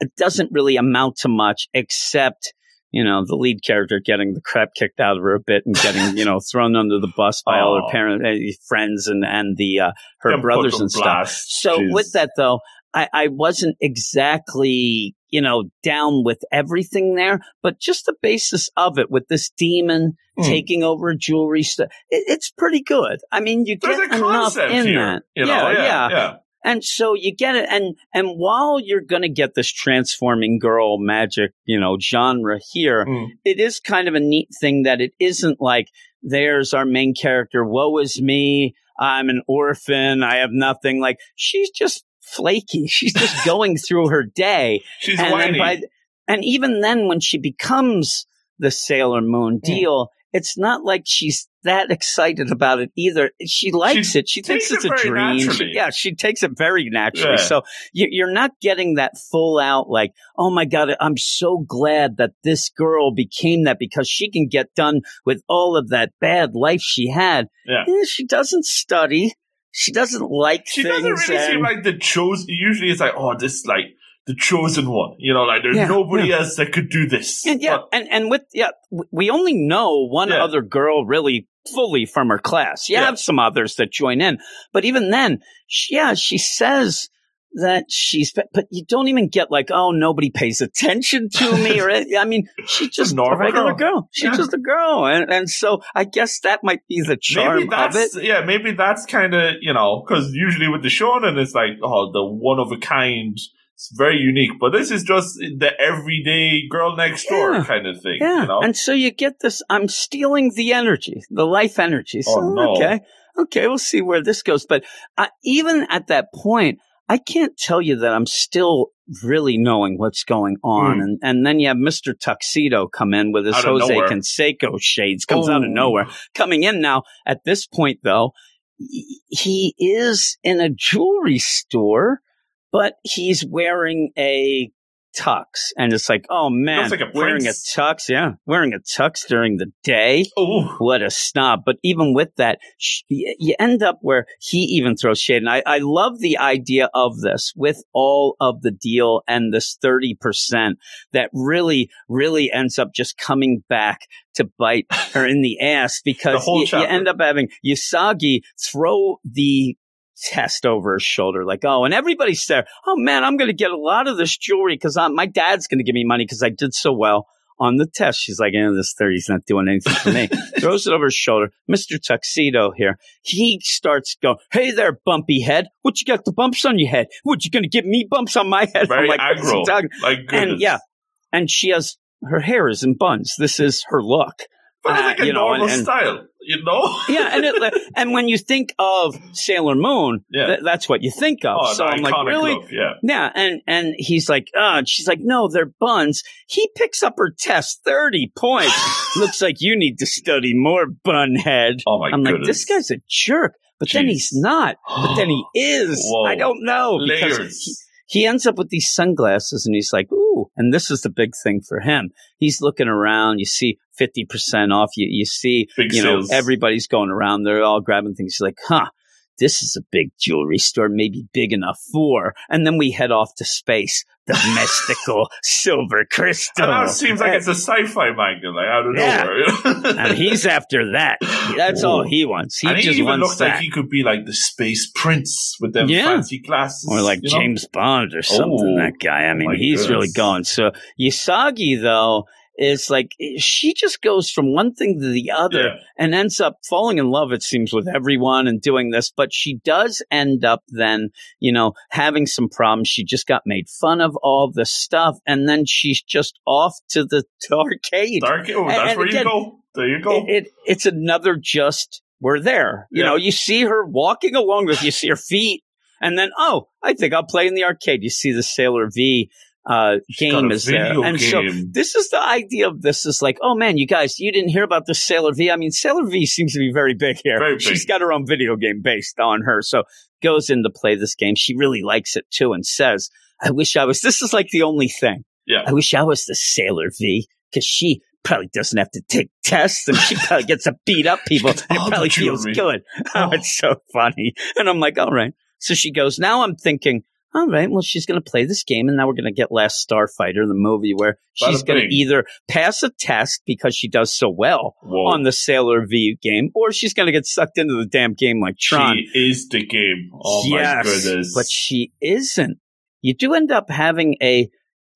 It doesn't really amount to much except you know, the lead character getting the crap kicked out of her a bit and getting, you know, thrown under the bus by all Oh. her parents, uh, friends and, and the, uh, her Them brothers and stuff. blast. So Jeez. with that though, I, I wasn't exactly, you know, down with everything there, but just the basis of it with this demon Hmm. taking over a jewelry store, it, it's pretty good. I mean, you There's get a enough in here. that. You know, yeah, yeah, yeah. and so you get it, and and while you're going to get this transforming girl magic, you know, genre here, Mm. it is kind of a neat thing that it isn't like there's our main character, woe is me, I'm an orphan, I have nothing. Like she's just flaky. She's just going through her day, She's and then whiny. by, and even then, when she becomes the Sailor Moon Mm. deal. It's not like she's that excited about it either. She likes it. She thinks it's it a dream. She- yeah, she takes it very naturally. Yeah. So you, you're not getting that full out like, oh my god, I'm so glad that this girl became that because she can get done with all of that bad life she had. Yeah. Eh, she doesn't study. She doesn't like she doesn't really seem like the chosen. Usually, it's like, oh, this like the chosen one. You know, like there's Yeah, nobody else that could do this. And yeah, But- and, and with yeah, we only know one Yeah. other girl really fully from her class. You Yeah. have some others that join in, but even then, she, yeah, she says that she's, but you don't even get like, oh, nobody pays attention to me, or I mean, she's just a regular girl. girl. She's Yeah. just a girl, and and so I guess that might be the charm maybe of it. yeah, maybe that's kind of you know because usually with the shonen it's like oh the one of a kind, it's very unique. But this is just the everyday girl next door Yeah. kind of thing. Yeah, you know? and so you get this. I'm stealing the energy, the life energy. So Oh, no. okay, okay, we'll see where this goes. But uh, even at that point, I can't tell you that I'm still really knowing what's going on. Hmm. And and then you have Mister Tuxedo come in with his Jose nowhere. Canseco shades, comes out of Oh. nowhere. Coming in now at this point, though, he is in a jewelry store, but he's wearing a tux, and it's like, oh man, like a wearing a tux, yeah, wearing a tux during the day. Oh, What a snob! But even with that, sh- you end up where he even throws shade. And I, I love the idea of this with all of the deal and this thirty percent that really, really ends up just coming back to bite her in the ass because you, you end up having Usagi throw the test over his shoulder, like, oh, and everybody's there. Oh man, I'm going to get a lot of this jewelry because my dad's going to give me money because I did so well on the test. She's like, eh, this 30's not doing anything for me. Throws it over his shoulder. Mr. Tuxedo here. He starts going, hey there, bumpy head. What you got the bumps on your head? What, you going to give me bumps on my head? very I'm like, aggro. Like And yeah, and she has, her hair is in buns. This is her look. But it's uh, like a you know, normal and- and- style. You know? Yeah, and it, and when you think of Sailor Moon, Yeah. th- that's what you think of. oh, so I'm like, really? look, yeah. Yeah, and and he's like, and she's like, no, they're buns. He picks up her test, thirty points. Looks like you need to study more, bunhead. Oh my I'm like, this guy's a jerk, but then he's not. But then he is. Whoa. I don't know because Layers. He, ends up with these sunglasses, and he's like, ooh, and this is the big thing for him. He's looking around. You see fifty percent off. You you see Big you know everybody's going around. They're all grabbing things. He's like, huh. This is a big jewelry store, maybe big enough for. And then we head off to space, the mystical silver crystal. And it seems like it's a sci-fi manga, like out of Yeah. nowhere. and he's after that. That's all he wants. He and he just even wants looks that. like he could be like the space prince with them Yeah. fancy glasses, or like you know? James Bond or something. Oh, that guy. I mean, he's really goodness. going. So Usagi though is like she just goes from one thing to the other Yeah. and ends up falling in love. It seems with everyone and doing this, but she does end up then, you know, having some problems. She just got made fun of all the stuff, and then she's just off to the arcade. Dark. Oh, that's and where again, you go. There you go. It, it it's another just we're there. You Yeah. know, you see her walking along with you see her feet, and then oh, I think I'll play in the arcade. You see the Sailor V uh, game is there, video and so this is the idea of this is like, oh man, you guys, you didn't hear about the Sailor V. I mean, Sailor V seems to be very big here. Very big. She's got her own video game based on her, so goes in to play this game. She really likes it too, and says, "I wish I was." This is like the only thing. Yeah. I wish I was the Sailor V because she probably doesn't have to take tests and she probably gets to beat up people it probably feels good. Oh, it's so funny. And I'm like, all right. So she goes, now I'm thinking, all right, well, she's going to play this game and now we're going to get Last Starfighter, the movie where she's going to either pass a test because she does so well Whoa. on the Sailor V game or she's going to get sucked into the damn game like Tron. She is the game. Oh yes, my goodness. but she isn't. You do end up having a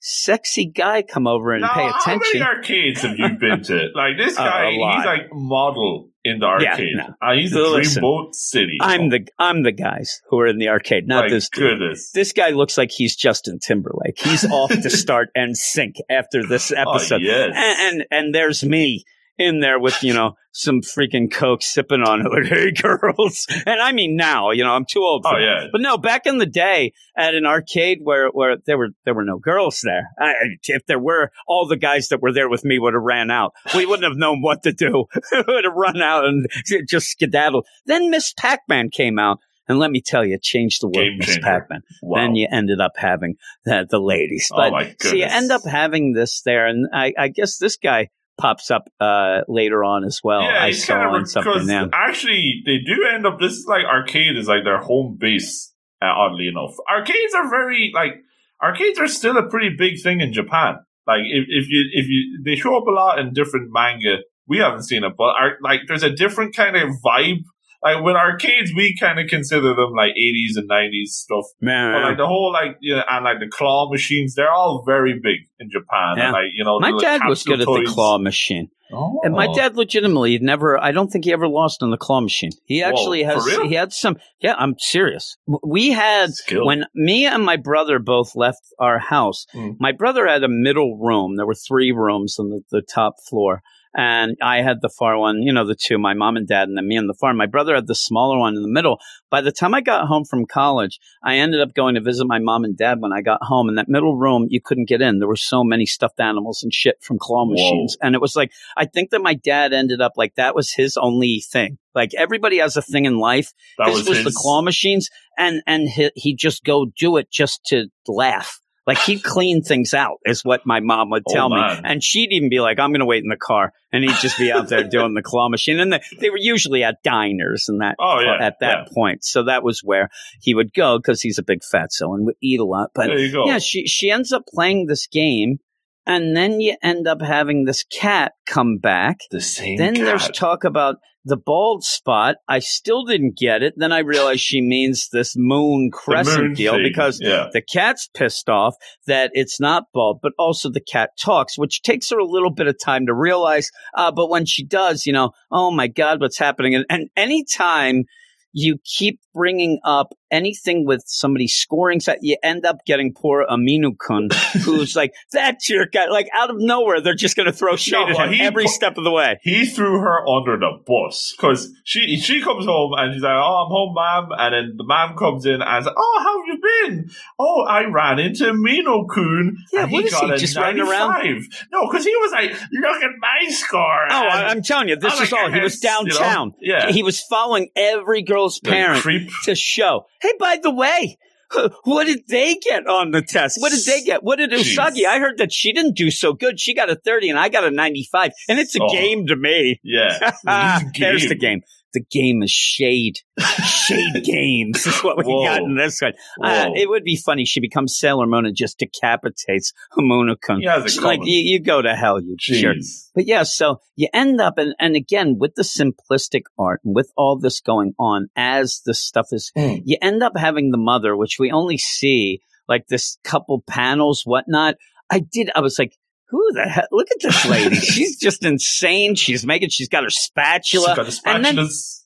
sexy guy come over and now, pay attention. how many arcades have you been to? Like this guy, he's like model in the Yeah, arcade. no. Uh, he's a Dreamboat City. I'm the I'm the guys who are in the arcade, not my this dude. goodness. This guy looks like he's Justin Timberlake. He's off to start NSYNC after this episode. Oh, yes. and, and and there's me in there with you know some freaking coke sipping on it like hey girls and i mean now you know i'm too old for Oh, that. yeah. but no back in the day at an arcade where where there were there were no girls there I, if there were all the guys that were there with me would have ran out we wouldn't have known what to do would have run out and just skedaddled then miss pac-man came out and let me tell you, it changed the world, Miss. Pac-Man. Wow. Then you ended up having the, the ladies. Oh, But my so you end up having this there, and I, I guess this guy pops up uh, later on as well. yeah, I saw kind on of something because now. actually they do end up. This is like arcade is like their home base. Uh, oddly enough, arcades are very like arcades are still a pretty big thing in Japan. Like if, if you if you they show up a lot in different manga. We haven't seen it, but like there's a different kind of vibe. Like with arcades, we kind of consider them like 80s and 90s stuff. Man, But like the whole like you know, and like the claw machines, they're all very big in Japan. Yeah. And like you know, my dad was capsule good at the claw machine. Oh. And my dad legitimately never I don't think he ever lost on the claw machine. He actually for has, he had some yeah, I'm serious. We had Skill. when me and my brother both left our house, Mm. my brother had a middle room. There were three rooms on the, the top floor. And I had the far one, you know, the two, my mom and dad, and then me on the far. My brother had the smaller one in the middle. By the time I got home from college, I ended up going to visit my mom and dad when I got home. In that middle room, you couldn't get in. There were so many stuffed animals and shit from claw Whoa. machines. And it was like, I think that my dad ended up like that was his only thing. Like everybody has a thing in life. that this was, was, the claw machines, and and he he'd just go do it just to laugh. Like he'd clean things out, is what my mom would Oh, tell me, and she'd even be like, "I'm going to wait in the car," and he'd just be out there doing the claw machine. And they, they were usually at diners and that Oh, yeah, at that yeah. point, so that was where he would go because he's a big fatso and would eat a lot. But There you go. yeah, she she ends up playing this game, and then you end up having this cat come back. the same. Then cat. there's talk about the bald spot. I still didn't get it. Then I realized she means this moon crescent moon deal thing. because yeah, the cat's pissed off that it's not bald, but also the cat talks, which takes her a little bit of time to realize. Uh, but when she does, you know, oh my God, what's happening? And, and anytime you keep bringing up anything with somebody scoring, so you end up getting poor Aminu Kun, who's like, that's your guy. Like out of nowhere, they're just going to throw shade No, at him every step of the way. he threw her under the bus because she she comes home and she's like, "Oh, I'm home, ma'am," and then the ma'am comes in and says, "Oh, how have you been? Oh, I ran into Mino Kun. Yeah, and what he is got he, a just running around? 95." No, because he was like, "Look at my score." Oh, and I, I'm telling you, this I'm is like, all. He was yes, you know? downtown. Yeah. He was following every girl's parent creep. to show. Hey, by the way, what did they get on the test? What did they get? What did Jeez. Usagi? I heard that she didn't do so good. She got a 30 and I got a 95. And it's a Oh. game to me. Yeah, Ah, This There's the game. The game is shade. shade games is what we Whoa. got in this one. Uh, it would be funny. She becomes Sailor Moon and just decapitates Hamunakun. He has it She's like, you, you go to hell, you jerk. But yeah, so you end up, and, and again, with the simplistic art and with all this going on as the stuff is, Hmm. you end up having the mother, which we only see like this couple panels, whatnot. I did, I was like, who the hell? Look at this lady. she's just insane. She's making, she's got her She's spatula. got the and then- spatulas.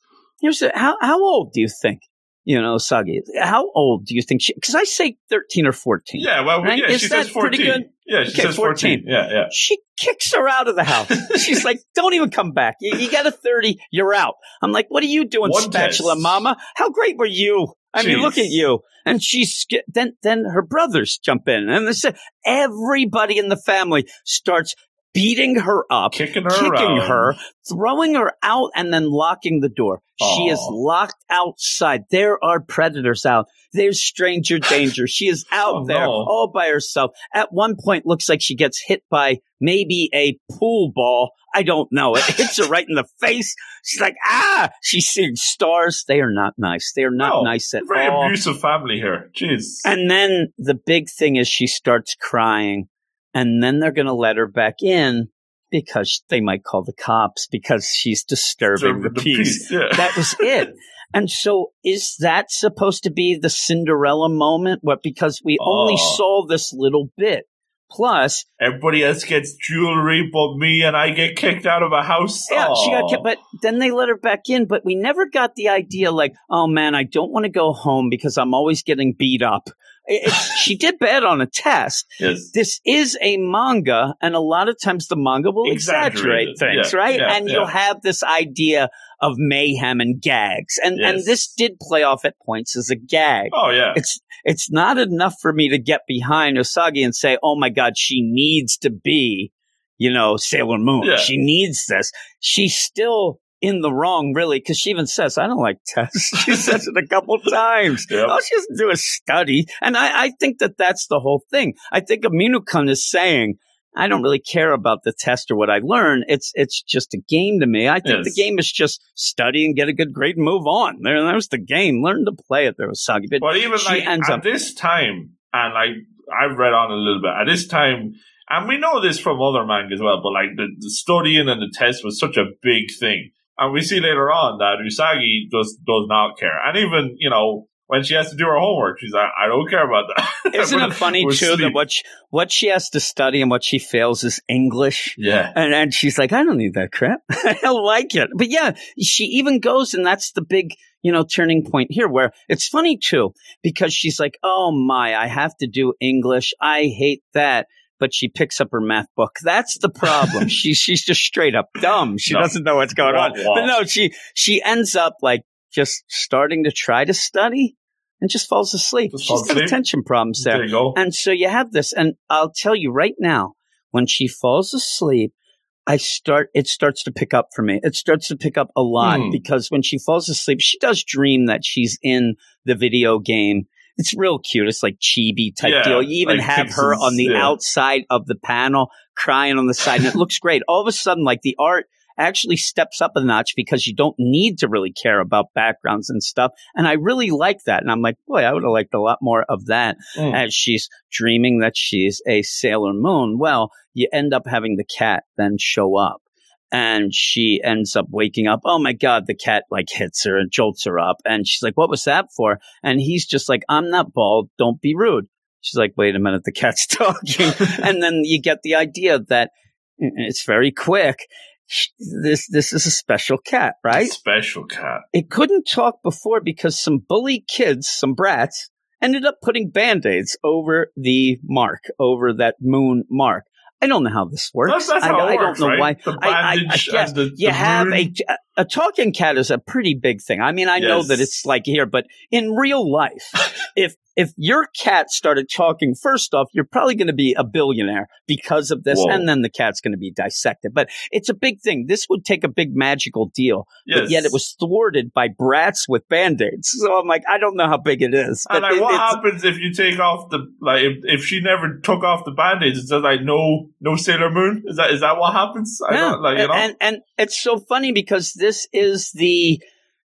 Here's a, how, how old do you think? You know, Sagi, how old do you think she, cause I say 13 or 14. Yeah, well, Right? yeah, Is she says 14. pretty good? Yeah, she Okay, says 14. 14. Yeah, yeah. She kicks her out of the house. She's like, don't even come back. You, you got a 30, you're out. I'm like, what are you doing, One spatula test. mama? How great were you? I mean, Jeez. look at you. And she's, then, then her brothers jump in and they say, everybody in the family starts beating her up, Kicking her kicking her, throwing her out, and then locking the door. She is locked outside. There are predators out. There's stranger danger. She is out Oh, there no. all by herself. At one point, looks like she gets hit by maybe a pool ball. I don't know. It hits her right in the face. She's like, ah! She's seeing stars. They are not nice. They are not No, nice at all. Very abusive family here. Jeez. And then the big thing is she starts crying, and then they're going to let her back in because they might call the cops because she's disturbing the, peace. Yeah. That was it. And so, is that supposed to be the Cinderella moment? What because we only Oh. saw this little bit. Plus, Everybody else gets jewelry but me, and I get kicked out of a house. yeah, she got kept, but then they let her back in. But we never got the idea, like, oh man, I don't want to go home because I'm always getting beat up. It- she did bad on a test. Yes. this is a manga, and a lot of times the manga will exaggerate things, Yeah, right? yeah, and yeah. you'll have this idea of mayhem and gags, and and this did play off at points as a gag. Oh, yeah. It's it's not enough for me to get behind Usagi and say, "Oh my God, she needs to be, you know, Sailor Moon. She needs this." She's still in the wrong, really, because she even says, "I don't like tests." she says it a couple times. Yep. All she has to do is study. And I, I think that that's the whole thing. I think Aminukun is saying, I don't really care about the test or what I learn. It's it's just a game to me. I think Yes. the game is just study and get a good grade and move on. There, there's the game. Learn to play it. There was Sagi. But But even she like at up- this time, and like I've read on a little bit at this time, and we know this from other manga as well. But like the, the studying and the test was such a big thing, and we see later on that Usagi just does not care, and even you know when she has to do her homework, she's like, I don't care about that. isn't it funny too that what she, what she has to study and what she fails is English? Yeah. And, and she's like, I don't need that crap. I don't like it. But yeah, she even goes, and that's the big, you know, turning point here where it's funny too, because she's like, oh my, I have to do English. I hate that. But she picks up her math book. That's the problem. she, she's just straight up dumb. She No. doesn't know what's going on. Wah, wah. But no, she, she ends up like just starting to try to study and just falls asleep. Just She's falls got asleep. attention problems there. There you go. And so you have this, and I'll tell you right now, when she falls asleep, I start, it starts to pick up for me. It starts to pick up a lot Hmm. because when she falls asleep, she does dream that she's in the video game. It's real cute. It's like chibi type Yeah, deal. You even like have her on the yeah. outside of the panel crying on the side and it looks great. All of a sudden, like the art actually steps up a notch because you don't need to really care about backgrounds and stuff. And I really like that. And I'm like, boy, I would have liked a lot more of that Mm. as she's dreaming that she's a Sailor Moon. Well, you end up having the cat then show up. And she ends up waking up. Oh my God, the cat like hits her and jolts her up. And she's like, What was that for? And he's just like, I'm not bald. Don't be rude. She's like, Wait a minute, the cat's talking. and then you get the idea that it's very quick. This this is a special cat, right? Special cat. it couldn't talk before because some bully kids, some brats, ended up putting band-aids over the mark, over that moon mark. I don't know how this works. That's, that's I, how I works, don't know right? why. I, I, I guess the, you the have a, a talking cat is a pretty big thing. I mean, I know that it's like here, but in real life, if if your cat started talking, first off, you're probably going to be a billionaire because of this, Whoa. and then the cat's going to be dissected. But it's a big thing. This would take a big magical deal Yes. but yet it was thwarted by brats with band-aids. So I'm like, I don't know how big it is. And like, it- what happens if you take off the like if, if she never took off the band-aids? Is that like no no Sailor Moon? Is that is that what happens? I Yeah, don't like you know. and and it's so funny because this is the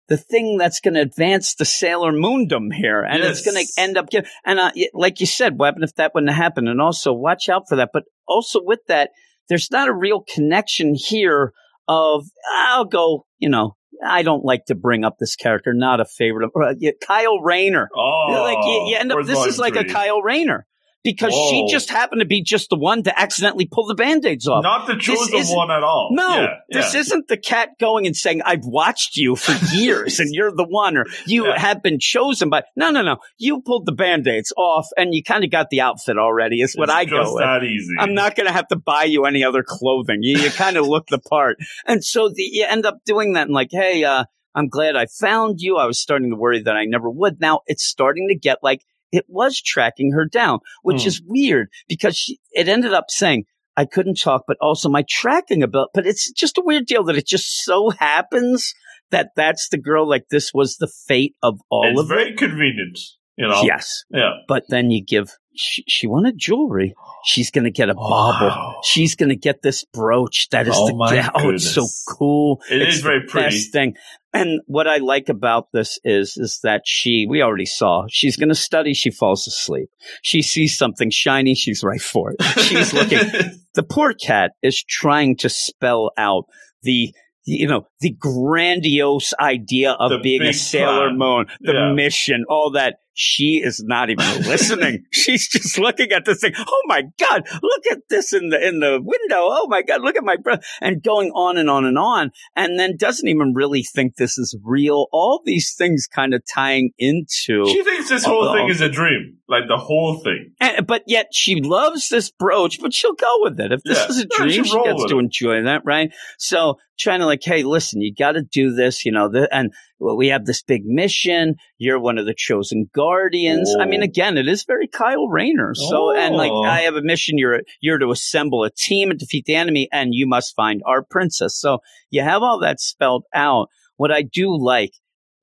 the thing that's going to advance the Sailor Moondom here, and yes. it's going to end up. Get, and uh, like you said, what happened if that wouldn't happen? And also, watch out for that. But also with that, there's not a real connection here. Of I'll go, you know, I don't like to bring up this character, not a favorite of uh, Kyle Rayner. Oh, like you, you end up. This is like a Kyle Rayner because Whoa. she just happened to be just the one to accidentally pull the band-aids off. Not the chosen one at all. No, yeah, this isn't the cat going and saying, I've watched you for years and you're the one or you yeah. have been chosen by no no no. You pulled the band-aids off and you kind of got the outfit already, is what it's I go with. that easy. I'm not gonna have to buy you any other clothing. You, you kind of look the part. And so the, you end up doing that and like, hey, uh, I'm glad I found you. I was starting to worry that I never would. Now it's starting to get like it was tracking her down, which mm. is weird because she, it ended up saying, I couldn't talk, but also my tracking about, But it's just a weird deal that it just so happens that that's the girl. Like this was the fate of all it's of very it. convenient, you know. Yes. Yeah. But then you give. She, she wanted jewelry. She's going to get a bauble. Wow. She's going to get this brooch. That is oh the oh, it's so cool. It it's is very pretty. thing. And what I like about this is, is that she, we already saw, she's going to study. She falls asleep. She sees something shiny. She's right for it. She's looking. the poor cat is trying to spell out the you know, the grandiose idea of the being a Sailor. Moon, the yeah. mission, all that. She is not even listening. She's just looking at this thing. Oh my God, look at this in the, in the window. Oh my God, look at my breath and going on and on and on. And then doesn't even really think this is real. All these things kind of tying into. She thinks this whole thing is a dream, like the whole thing. And, but yet she loves this brooch, but she'll go with it. If this Yeah. is a dream, she she gets to it. enjoy that, right? So trying to like, hey, listen, you got to do this, you know, the, and well, we have this big mission. You're one of the chosen guardians. I mean, Oh. again, it is very Kyle Rayner. So, and like, Oh. I have a mission. You're, you're to assemble a team and defeat the enemy, and you must find our princess. So you have all that spelled out. What I do like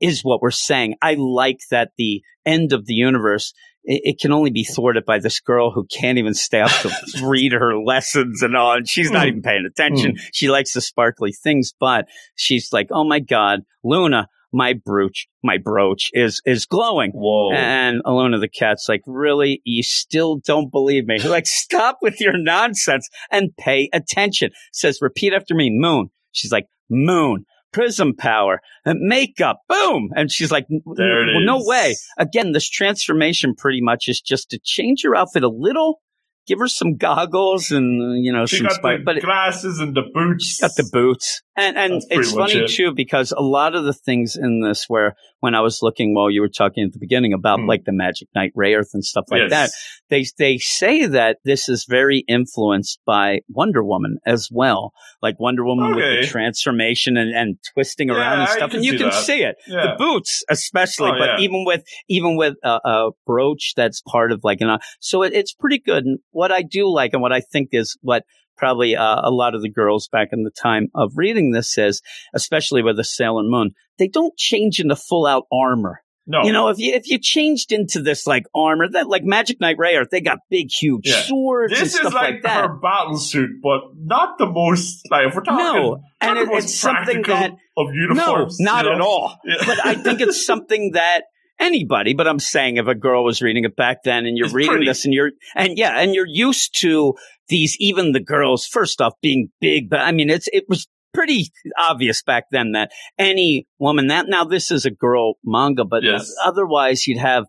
is what we're saying. I like that the end of the universe it, can only be thwarted by this girl who can't even stay up to read her lessons and all. And she's not Mm. even paying attention. She likes the sparkly things, but she's like, "Oh my god, Luna, my brooch, my brooch is is glowing." Whoa. And Luna the cat's like, "Really? You still don't believe me?" Like, stop with your nonsense and pay attention. Says, "Repeat after me, Moon." She's like, "Moon." Prism power, and makeup, boom. And she's like, There it well, no way again, this transformation pretty much is just to change your outfit a little, give her some goggles and you know she some got spice, the but it, glasses and the boots. got the boots. And and it's funny it. too because a lot of the things in this where when I was looking while you were talking at the beginning about Hmm. like the Magic Knight Rayearth and stuff like yes. that, they they say that this is very influenced by Wonder Woman as well. Like Wonder Woman with the transformation and, and twisting Yeah, around and stuff. and you can that. see it Yeah. the boots especially Oh, but yeah. even with even with a, a brooch that's part of like an so it, it's pretty good and what i do like and what i think is what probably uh, a lot of the girls back in the time of reading this is especially with the sailor moon they don't change into full out armor no. you know if you if you changed into this like armor that like magic knight Rayearth, they got big huge Yeah. swords and this is stuff like, like, that her battle suit, but not the most like if we're talking. No, and it- it's something that- of uniforms. no not you at all Yeah. but I think it's something that anybody, but I'm saying if a girl was reading it back then and you're It's reading pretty. this and you're, and yeah, and you're used to these, even the girls, first off, being big, but I mean, it's, it was pretty obvious back then that any woman that, now this is a girl manga, but Yes. otherwise you'd have,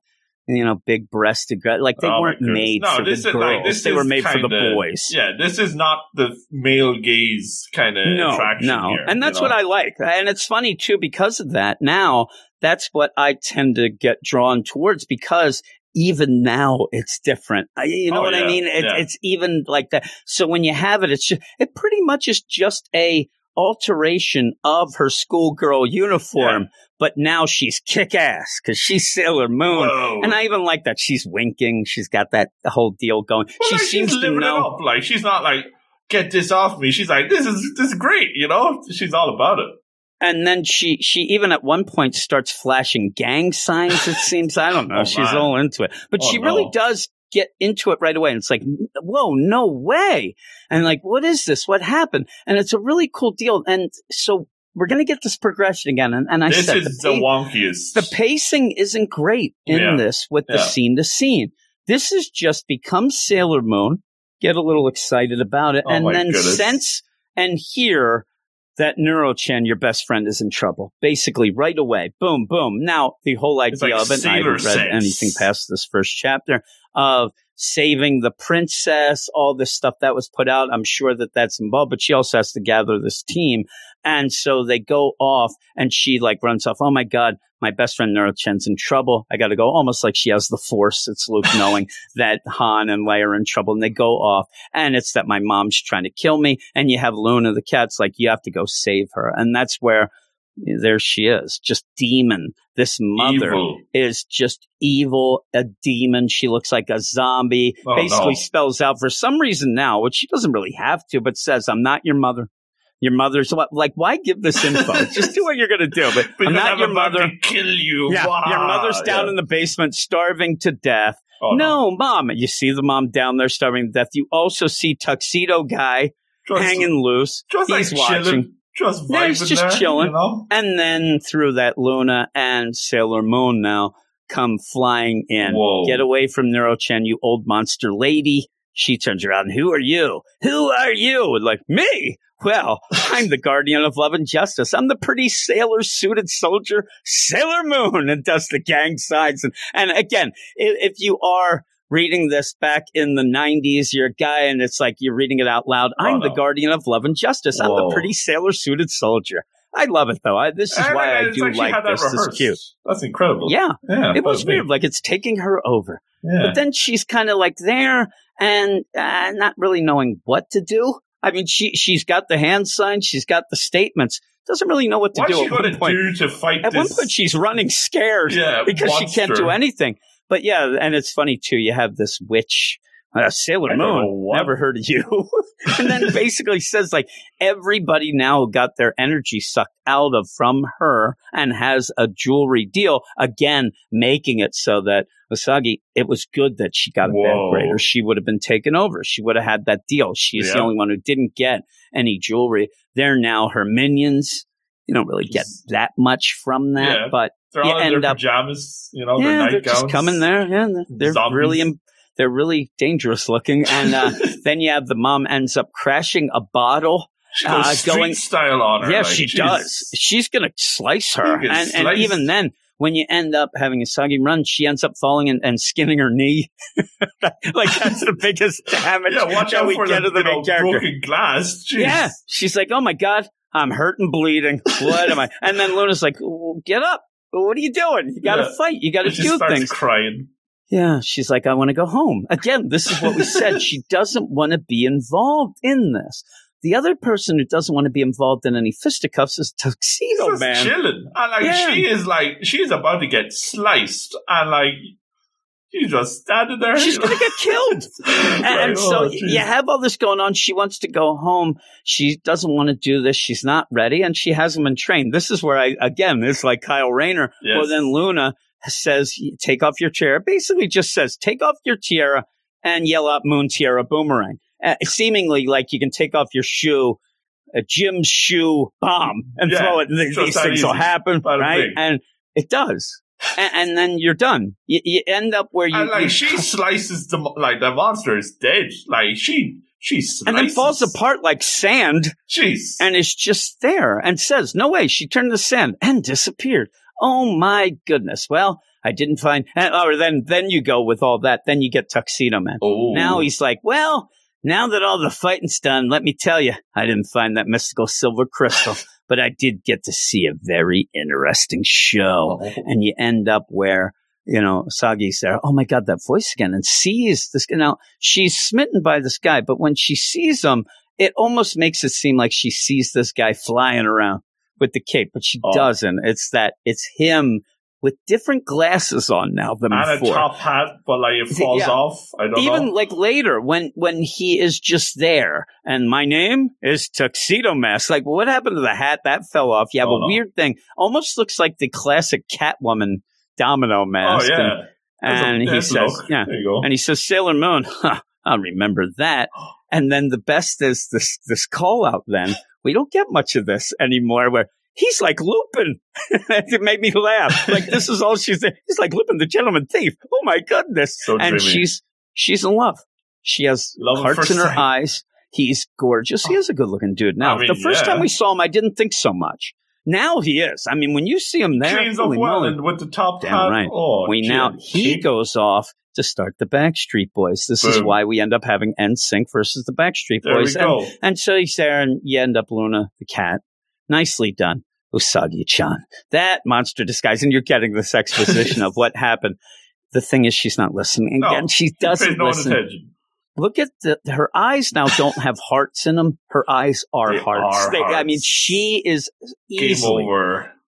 you know, big breasted, like they Oh, weren't made No, for the this is girls. like- this they were made for the kinda- boys. Yeah, this is not the male gaze kind of no, attraction no. here. and that's you know? what I like. And it's funny too because of that. Now, that's what I tend to get drawn towards because even now it's different. You know Oh, what I mean? It, yeah. It's even like that. So when you have it, it's just, it pretty much is just a alteration of her schoolgirl uniform, but now she's kick ass because she's Sailor Moon. Whoa. And I even like that she's winking. She's got that whole deal going. Well, she like, seems to know. Like she's not like get this off me. She's like this is this is great. You know, she's all about it. And then she, she even at one point starts flashing gang signs. It seems I don't know. Oh, She's all into it, but Oh, she really does get into it right away. And it's like, whoa, no way! And like, what is this? What happened? And it's a really cool deal. And so we're going to get this progression again. And, and I this said is the, wonkiest. the pacing isn't great in Yeah. this with the scene to scene. This is just become Sailor Moon, get a little excited about it, Oh and then goodness. sense and hear that Naru-chan, your best friend, is in trouble. Basically, right away. Boom, boom. Now, the whole idea like of it, and I haven't read anything past this first chapter, of saving the princess, all this stuff that was put out. I'm sure that that's involved, but she also has to gather this team. And so they go off and she like runs off. Oh my God, my best friend Naru-chan's in trouble. I got to go almost like she has the force. It's Luke knowing that Han and Leia are in trouble and they go off and it's that my mom's trying to kill me. And you have Luna, the cat's like, you have to go save her. And that's where there she is, just demon. This mother Evil. is just evil, a demon. She looks like a zombie. Oh, Basically no. spells out for some reason now, which she doesn't really have to, but says, I'm not your mother. Your mother's what? Like, why give this info? Just do what you're going to do. But Because I'm not your about mother. to kill you. Yeah, Wah! your mother's down Yeah. in the basement, starving to death. Oh, no, mom. You see the mom down there starving to death. You also see tuxedo guy Just, hanging loose. He's like watching. chilling. Just vibing he's just there, chilling. You know? And then through that, Luna and Sailor Moon now come flying in. Whoa. Get away from Naru-chan, you old monster lady. She turns around. Who are you? Who are you? Like me? Well, I'm the guardian of love and justice. I'm the pretty sailor suited soldier, Sailor Moon, and does the gang signs. And, and again, if, if you are reading this back in the 90s, you're a guy and it's like you're reading it out loud. Oh, I'm the guardian of love and justice. I'm the pretty sailor suited soldier. I love it though. I, this is And why I do like she had that this. This is cute. That's incredible. Yeah, yeah it was that's me. weird. Like it's taking her over. Yeah. But then she's kind of like there and uh, not really knowing what to do. I mean, she she's got the hand signs, she's got the statements, doesn't really know what to What's do she at going to do to fight At this? one point, she's running scared yeah, because she can't do anything. But yeah, and it's funny too. You have this witch, uh, Sailor I Moon. Never heard of you. and then basically says like everybody now got their energy sucked out of from her and has a jewelry deal again, making it so that Usagi. It was good that she got a Whoa. bad grade, or she would have been taken over. She would have had that deal. She's the Yeah. only one who didn't get any jewelry. They're now her minions. You don't really get that much from that, Yeah. but They're you all in end their up- pajamas, you know, yeah, they're just coming there. Yeah, they're- they're really im- they're really dangerous looking. And uh, then you have the mom ends up crashing a bottle. She goes uh, going- style on her. yeah, like, she jeez. does. She's gonna slice her, and, and even then, when you end up having Usagi run, she ends up falling and, and skinning her knee. like that's the biggest damage Yeah, watch out we for get the the you know, main character. broken glass. Jeez. Yeah, she's like, "Oh my god, I'm hurt and bleeding. What am I?" And then Luna's like, well, "Get up! What are you doing? You got to Yeah. fight. You got to do starts things." crying. Yeah, she's like, I want to go home. Again, this is what we said. she doesn't want to be involved in this. The other person who doesn't want to be involved in any fisticuffs is Tuxedo just Man. chilling, and like Yeah. she is like she's about to get sliced, and like she's just standing there. She's going to get killed. And, and so oh, you have all this going on. She wants to go home. She doesn't want to do this. She's not ready, and she hasn't been trained. This is where I, again, it's like Kyle Rayner. Yes. Well, then Luna says, take off your tiara. Basically, just says, take off your tiara and yell out Moon Tiara Boomerang. Uh, seemingly like you can take off your shoe, a Jim's shoe bomb, and Yeah, throw it. and These things will happen, right? And it does. And, and then you're done. You, you end up where you, and like you- she slices the like the monster is dead. Like she she slices. and then falls apart like sand Jeez. and is just there and says, No way, she turned to sand and disappeared. Oh my goodness. Well, I didn't find and or then then you go with all that, then you get Tuxedo Man. oh, Now he's like, Well, now that all the fighting's done, let me tell you, I didn't find that mystical silver crystal, but I did get to see a very interesting show. Oh. And you end up where you know, Sagi's there. Oh my God, that voice again, and sees this. Now she's smitten by this guy, but when she sees him, it almost makes it seem like she sees this guy flying around with the cape, but she Oh. doesn't. It's that it's him with different glasses on now than before. and a top hat, but like it falls Yeah. off. I don't know. Even know. like later when when he is just there and my name is Tuxedo Mask. Like what happened to the hat? That fell off. You have Oh, a no. weird thing. Almost looks like the classic Catwoman domino mask. Oh mask. yeah. And, and he says, look. yeah. There you go. And he says, Sailor Moon, huh, I'll remember that. And then the best is this this call out then. We don't get much of this anymore where he's like Lupin. it made me laugh. Like this is all she's. He's like Lupin, the gentleman thief. Oh my goodness! So and dreamy. she's she's in love. She has Love hearts in her sight. eyes. He's gorgeous. He is a good looking dude. Now, I mean, the first yeah. time we saw him, I didn't think so much. Now he is. I mean, when you see him there, up holy well moly. with the top Damn hat. right. Oh, we now he goes off to start the Backstreet Boys. This is why we end up having NSYNC versus the Backstreet There Boys. And, and so he's there, and you end up Luna the cat. Nicely done, Usagi-chan. That monster disguise, and you're getting this exposition of what happened. The thing is, she's not listening. No, Again, she doesn't no listen. attention. Look at the, her eyes now don't have hearts in them. Her eyes are They hearts. are They- I mean, she is easily.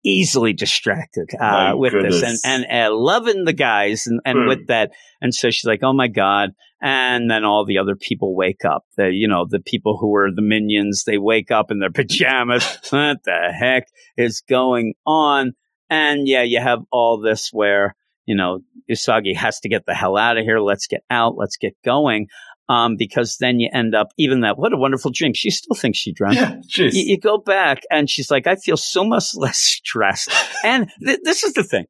Easily distracted uh, with this and and uh, loving the guys and, and Hmm. with that. And so she's like oh my god. And then all the other people wake up. The you know the people who were the minions they wake up in their pajamas. What the heck is going on? And yeah you have all this where you know Usagi has to get the hell out of here. Let's get out. Let's get going um, because then you end up even that what a wonderful dream she still thinks she dreamt Yeah, jeez. you, you go back and she's like, I feel so much less stressed. and th- this is the thing.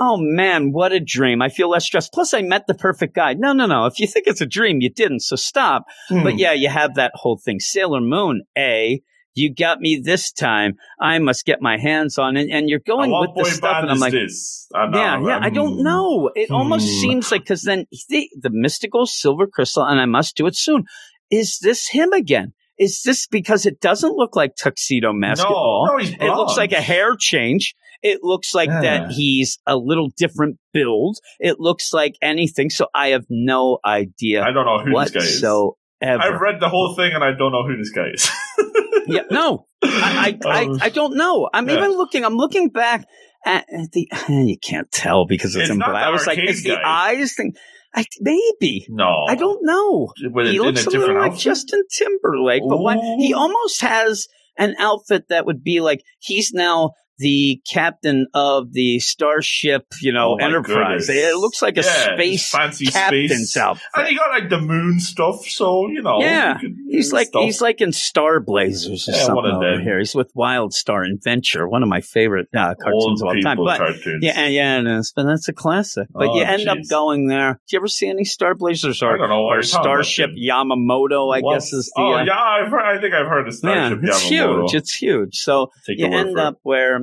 Oh man, what a dream. I feel less stressed. Plus I met the perfect guy. No, no, no. If you think it's a dream, you didn't. So stop. Hmm. But yeah, you have that whole thing. Sailor Moon, A, you got me this time. I must get my hands on it. And you're going with the stuff. And I'm like, this? And yeah, I'm- yeah. I don't know. It almost hmm. seems like because then the, the mystical silver crystal, and I must do it soon. Is this him again? Is this because it doesn't look like tuxedo mask at all? no, It looks like a hair change. It looks like Yeah. that he's a little different build. It looks like anything. So I have no idea I don't know who this guy is. whatsoever. I've read the whole thing and I don't know who this guy is. yeah, no, I, I, Um, I, I don't know. I'm yeah. even looking. I'm looking back at, the. You can't tell because it's, It's in black. I was like, is the eyes thing? I, maybe. no, I don't know. With he looks a a, little different like? Justin Timberlake, but why, he almost has an outfit that would be like he's now the captain of the starship, you know, Oh Enterprise. goodness. It looks like a Yeah, space fancy captain's space. outfit. And he got like the moon stuff, so you know. Yeah, you He's like stuff. he's like in Star Blazers or Yeah, something over here. He's with Wild Star Adventure, one of my favorite uh, cartoons old of all time. But cartoons. yeah, and- yeah, it is. But that's a classic. But Oh, you end up going there. Do you ever see any Star Blazers I or, don't know or you're talking about, Starship Yamamoto? I What's- guess is the. Oh uh, yeah, I've heard, I think I've heard of yeah, Starship it's Yamamoto. huge. It's huge. So Take you end up where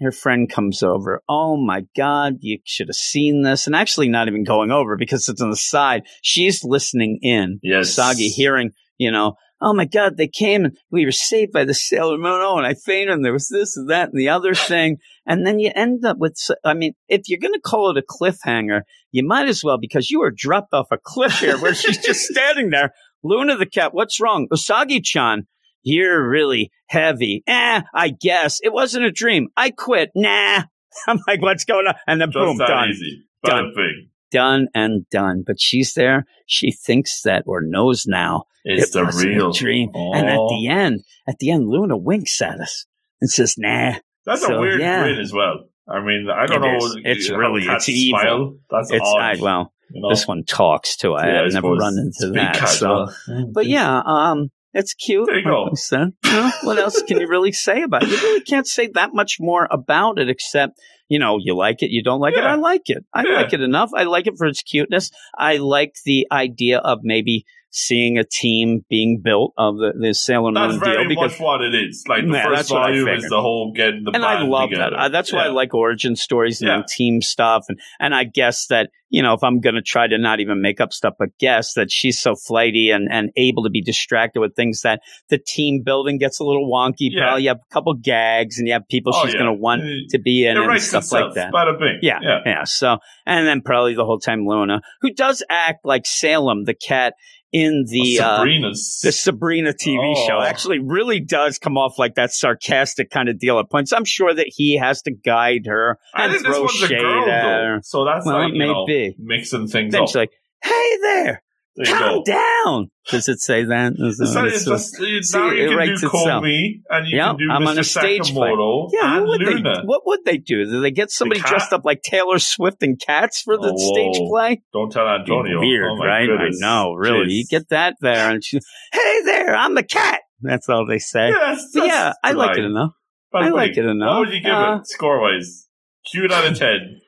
her friend comes over. Oh my God, you should have seen this. And actually, not even going over because it's on the side. She's listening in. Yes. Sagi hearing, you know, oh my God, they came and we were saved by the Sailor Moon. Oh, and I fainted and there was this and that and the other thing. And then you end up with, I mean, if you're going to call it a cliffhanger, you might as well because you were dropped off a cliff here where she's just standing there. Luna the cat, what's wrong? Usagi chan, you're really heavy. Eh, I guess. It wasn't a dream. I quit. Nah. I'm like, what's going on? And then boom, done. easy. Done. Bing. Done and done. But she's there. She thinks that or knows now It's it the wasn't real a dream. And at the end, at the end, Luna winks at us and says, nah. That's So, a weird yeah. grin as well. I mean, I don't It know. It's really- it's evil. Smile. That's It's, odd. I, well, you know? this one talks too. I, Yeah, have never run into that. So, but yeah, um, it's cute. There you go. we said. You what else can you really say about it? You really can't say that much more about it except, you know, you like it, you don't like it. I like it. I Yeah. like it enough. I like it for its cuteness. I like the idea of maybe seeing a team being built of the, the Sailor Moon very deal because much what it is. Like the Yeah, first that's I volume is the whole getting the and I love together. that. Uh, that's why I like origin stories and Yeah. team stuff. And and I guess that you know if I'm going to try to not even make up stuff, but guess that she's so flighty and and able to be distracted with things that the team building gets a little wonky. Yeah. Probably you have a couple gags and you have people Oh, she's yeah. going to want to be in and stuff itself. like that. Yeah, yeah. yeah. So, and then probably the whole time Luna, who does act like Salem, the cat in the Oh, uh, Sabrina's. the Sabrina TV Oh. show actually really does come off like that sarcastic kind of deal at points. I'm sure that he has to guide her I and throw shade girl at though, her. so that's Well, like it may know be. mixing things Then up. she's like, "Hey there, calm down." Does it say that? Is that- it's just- just, you- see, now it you can writes do itself. Comey and you Yep, can do I'm Mr. on a stage play. Yeah, what would Luna. they? What would they do? Do they get somebody cat? dressed up like Taylor Swift and cats for the Oh, stage play? Don't tell Antonio. Weird, oh right? Goodness. I know, really. Jeez. You get that there, and she, "Hey there, I'm the cat." That's all they say. Yeah, that's, yeah, I the like it enough. But I like it enough. What would you give Uh, it score wise? Cute out of ten.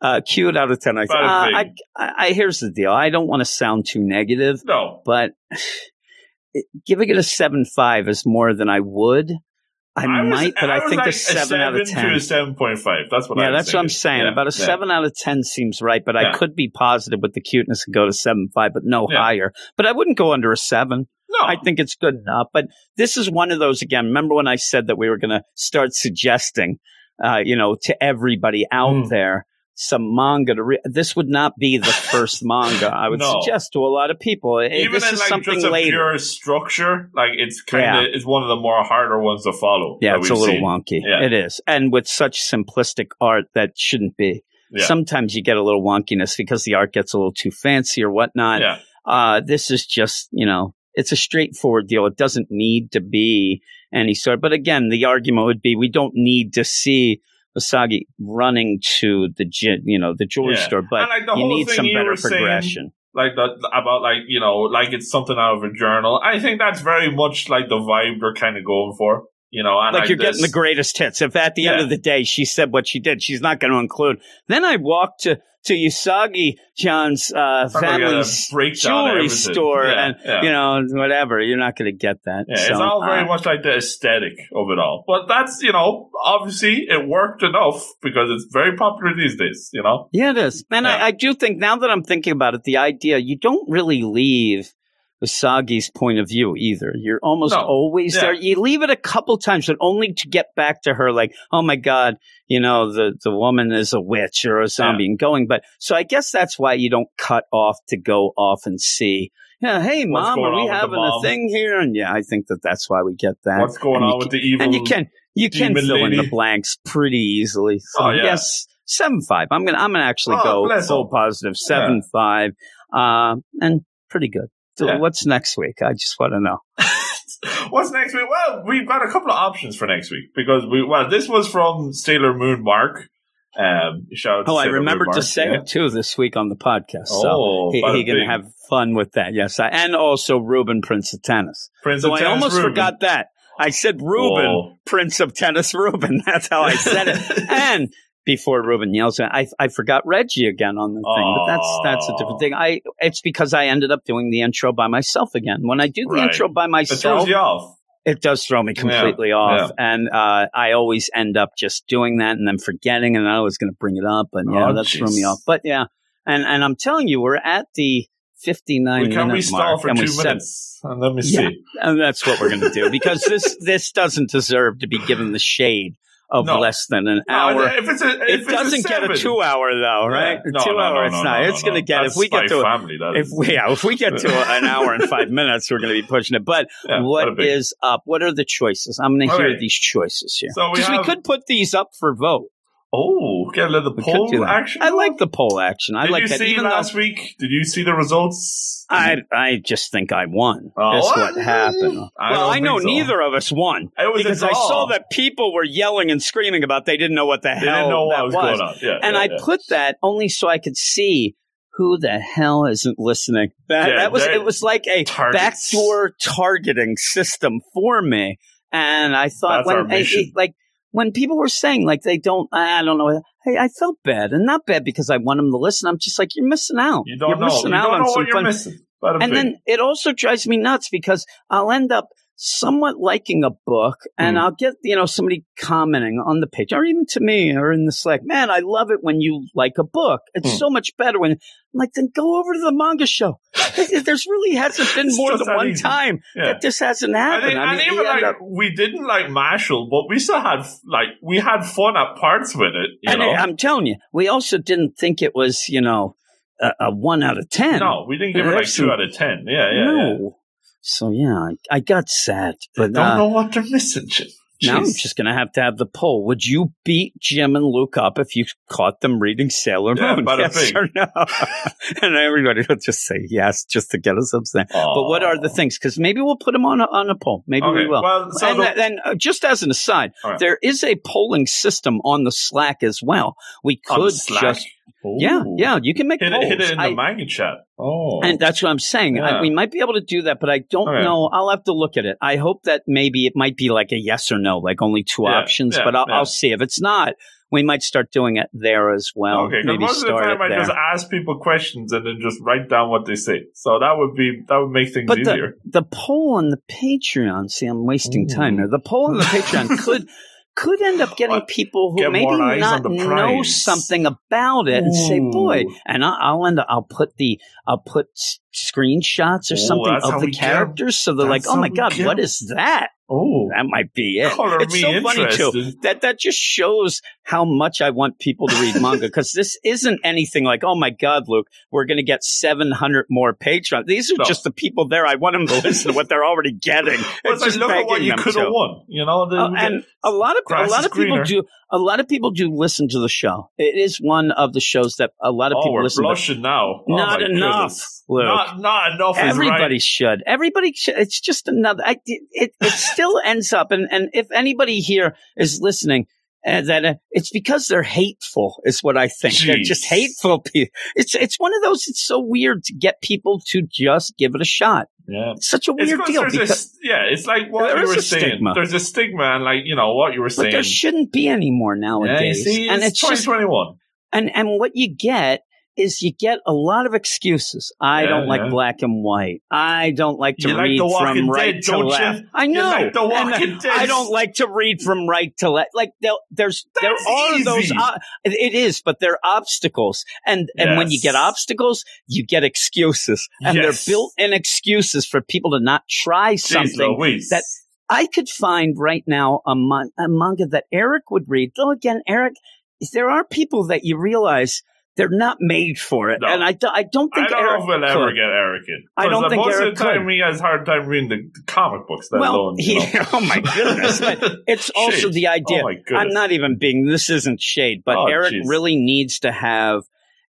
Uh, cute out of ten. I, uh, I. I, I here's the deal. I don't want to sound too negative, No. but giving it a seven five is more than I would. I, was- might, but I, think like a seven, out of to ten. a seven point five. That's what I Yeah, that's what I'm saying. Yeah, About a yeah. seven out of ten seems right, but I could be positive with the cuteness and go to seven five, but no Yeah. higher. But I wouldn't go under a seven. No, I think it's good enough. But this is one of those again. Remember when I said that we were going to start suggesting, uh, you know, to everybody out Mm. there some manga to read. This would not be the first manga I would No. suggest to a lot of people. Eh, even this in is like something just a later. pure structure, like it's kind of it's one of the more harder ones to follow. yeah, it's a little seen. wonky. Yeah. It is, and with such simplistic art that shouldn't be. Yeah. Sometimes you get a little wonkiness because the art gets a little too fancy or whatnot. yeah, Uh, this is just, you know, it's a straightforward deal. It doesn't need to be any sort. But again, the argument would be we don't need to see Usagi running to the you know, the jewelry Yeah. store, but like, you need some better were saying- progression. like that about like you know like it's something out of a journal. I think that's very much like the vibe they're kind of going for. You know, and like you're getting the greatest hits. If at the end of the day she said what she did, she's not going to include. Then I walked to to Usagi John's uh, I'm gonna get a family's jewelry store, Yeah, and yeah. you know whatever. You're not going to get that. Yeah, So, it's all very uh, much like the aesthetic of it all. But that's, you know, obviously it worked enough because it's very popular these days, you know? Yeah, it is. And. I, I do think now that I'm thinking about it, the idea you don't really leave Usagi's point of view either. You're almost No. always Yeah. there. You leave it a couple times, but only to get back to her like, oh my God, you know, the, the woman is a witch or a zombie and going. But so I guess that's why you don't cut off to go off and see. Yeah, hey mom, are we on with the having a thing here? And yeah, I think that that's why we get that. What's going And on with the evil? and you can you can fill in the blanks pretty easily. So Oh, yeah. yes, seven five. I'm gonna I'm gonna actually Oh, go full positive seven five, uh, and pretty good. So Yeah. what's next week? I just want to know. What's next week? Well, we've got a couple of options for next week because we, well, this was from Sailor Moon Mark. Um, shout out to Oh, I remembered to say yeah. it too this week on the podcast. So Oh, he, bada he can have fun with that. Yes, I, and also Ruben Prince of Tennis. Prince So of I Tennis almost Ruben. forgot that. I said Ruben Whoa. Prince of Tennis Ruben. That's how I said it. and before Ruben yells at I I forgot Reggie again on the thing, but that's that's a different thing. I it's because I ended up doing the intro by myself again. When I do the Right. intro by myself It throws you off. it does throw me completely off, and uh, I always end up just doing that and then forgetting, and I was going to bring it up, and yeah, Oh, that threw me off. But yeah, and and I'm telling you, we're at the 59 We can minute mark, for and two minutes? And let me Yeah. see. and that's what we're going to do because this this doesn't deserve to be given the shade of No. less than an No, hour. if it's a, if it doesn't get a two hour though, right? Yeah. No, two hour, it's not. no, it's going to get That's if we get to a, family. That if we yeah, if we get to a- an hour and five minutes, we're going to be pushing it. But Yeah, what is up? What are the choices? I'm going to hear Okay. these choices here So we because we, could put these up for vote. Oh, get a little We poll action. I like the poll action. I Did like you that. see Even though last week? Did you see the results? I I just think I won. Oh, That's what? what happened. I well, I know so. neither of us won. Was because I saw that people were yelling and screaming about they didn't know what the They hell didn't know what that was, going on. Yeah, and yeah, I yeah. put that only so I could see who the hell isn't listening. That, Yeah, that was it was like a targets. backdoor targeting system for me. And I thought That's when I, like when people were saying like they don't I don't know hey I felt bad and not bad because I want them to listen. I'm just like you're missing out. You don't are know. missing You out don't on know what you're fun missing. And then it also drives me nuts because I'll end up somewhat liking a book and Mm. I'll get, you know, somebody commenting on the page or even to me or in the Slack, man, I love it when you like a book. It's Mm. so much better when, I'm like, then go over to the manga show. There's really hasn't been more than one easy. time yeah. that this hasn't And, happened. then- I and mean, even like up- we didn't like Mashle, but we still had like we had fun at parts with it. You and know, I'm telling you, we also didn't think it was, you know, a, a one out of 10. no, we didn't give it like two out of ten. Yeah, yeah, no. yeah. So yeah, I, I got sad, but I Don't uh, know what they're missing. Now I'm just going to have to have the poll. Would you beat Jim and Luke up if you caught them reading Sailor Yeah, Moon? bada yes or no? and everybody will just say yes, just to get us upset. But what are the things? Because maybe we'll put them on a, on a poll. Maybe Okay, we will. well, so and the- uh, just as an aside, right. there is a polling system on the Slack as well. We could Slack? Just Yeah, yeah, you can make hit polls. it, hit it in the magnet manga chat. Oh, and that's what I'm saying. I, we might be able to do that, but I don't Okay. know. I'll have to look at it. I hope that maybe it might be like a yes or no, like only two Yeah, options. yeah, but I'll, yeah. I'll see. If it's not, we might start doing it there as well. okay. Because maybe most of the start time it I there. just ask people questions and then just write down what they say. So that would be that would make things But easier. the, the poll on the Patreon, see, I'm wasting time there. The poll on the Patreon could could end up getting What? people who Get maybe not know something about it and say, "Boy," and I'll, I'll end up, I'll put the I'll put screenshots or Ooh, something that's of the we get 'em. characters, so they're like, "Oh my god, get what 'em. is that?" Oh, That might be it. color It's so funny too that that just shows how much I want people to read manga because this isn't anything like, oh my god, Luke, we're going to get seven hundred more patrons. These are No. just the people there. I want them to listen to what they're already getting. Well, It's like, look at what you could have won. You know, Uh, and a lot of a lot of people greener. do a lot of people do listen to the show. It is one of the shows that a lot of oh, people listen to. now. Oh, Not enough, goodness. Luke. Not not enough. Everybody Is should. Everybody should. It's just another. I, it it still ends up, and and if anybody here is listening, uh, that uh, it's because they're hateful. Is what I think. They're just hateful people. It's it's one of those. It's so weird to get people to just give it a shot. Yeah. It's such a It's weird deal there's because. this, yeah, it's like what you were a saying. stigma. There's a stigma, and like you know what you were saying. But there shouldn't be any more yeah, nowadays, see, and it's just 2021. and and what you get is you get a lot of excuses. I Yeah, don't like yeah. black and white. I don't like to You like read The Walking from right Dead, to don't you? left. I know. like The I don't like to read from right to left. Like there, there's That's there are those. Uh, it is, but they're obstacles, and and when you get obstacles, you get excuses, and Yes. they're built-in excuses for people to not try something Louise. that- I could find right now a, mon- a manga that Eric would read. Though again, Eric, there are people that you realize they're not made for it, No. and I, do, I don't I think don't Eric know if we'll ever get Eric in. I don't think most Eric of the time could. he has a hard time reading the, comic books, let Well, alone. You he, oh my goodness! It's also the oh, idea. Oh my goodness. I'm not even being. This isn't shade, but Oh, Eric jeez. really needs to have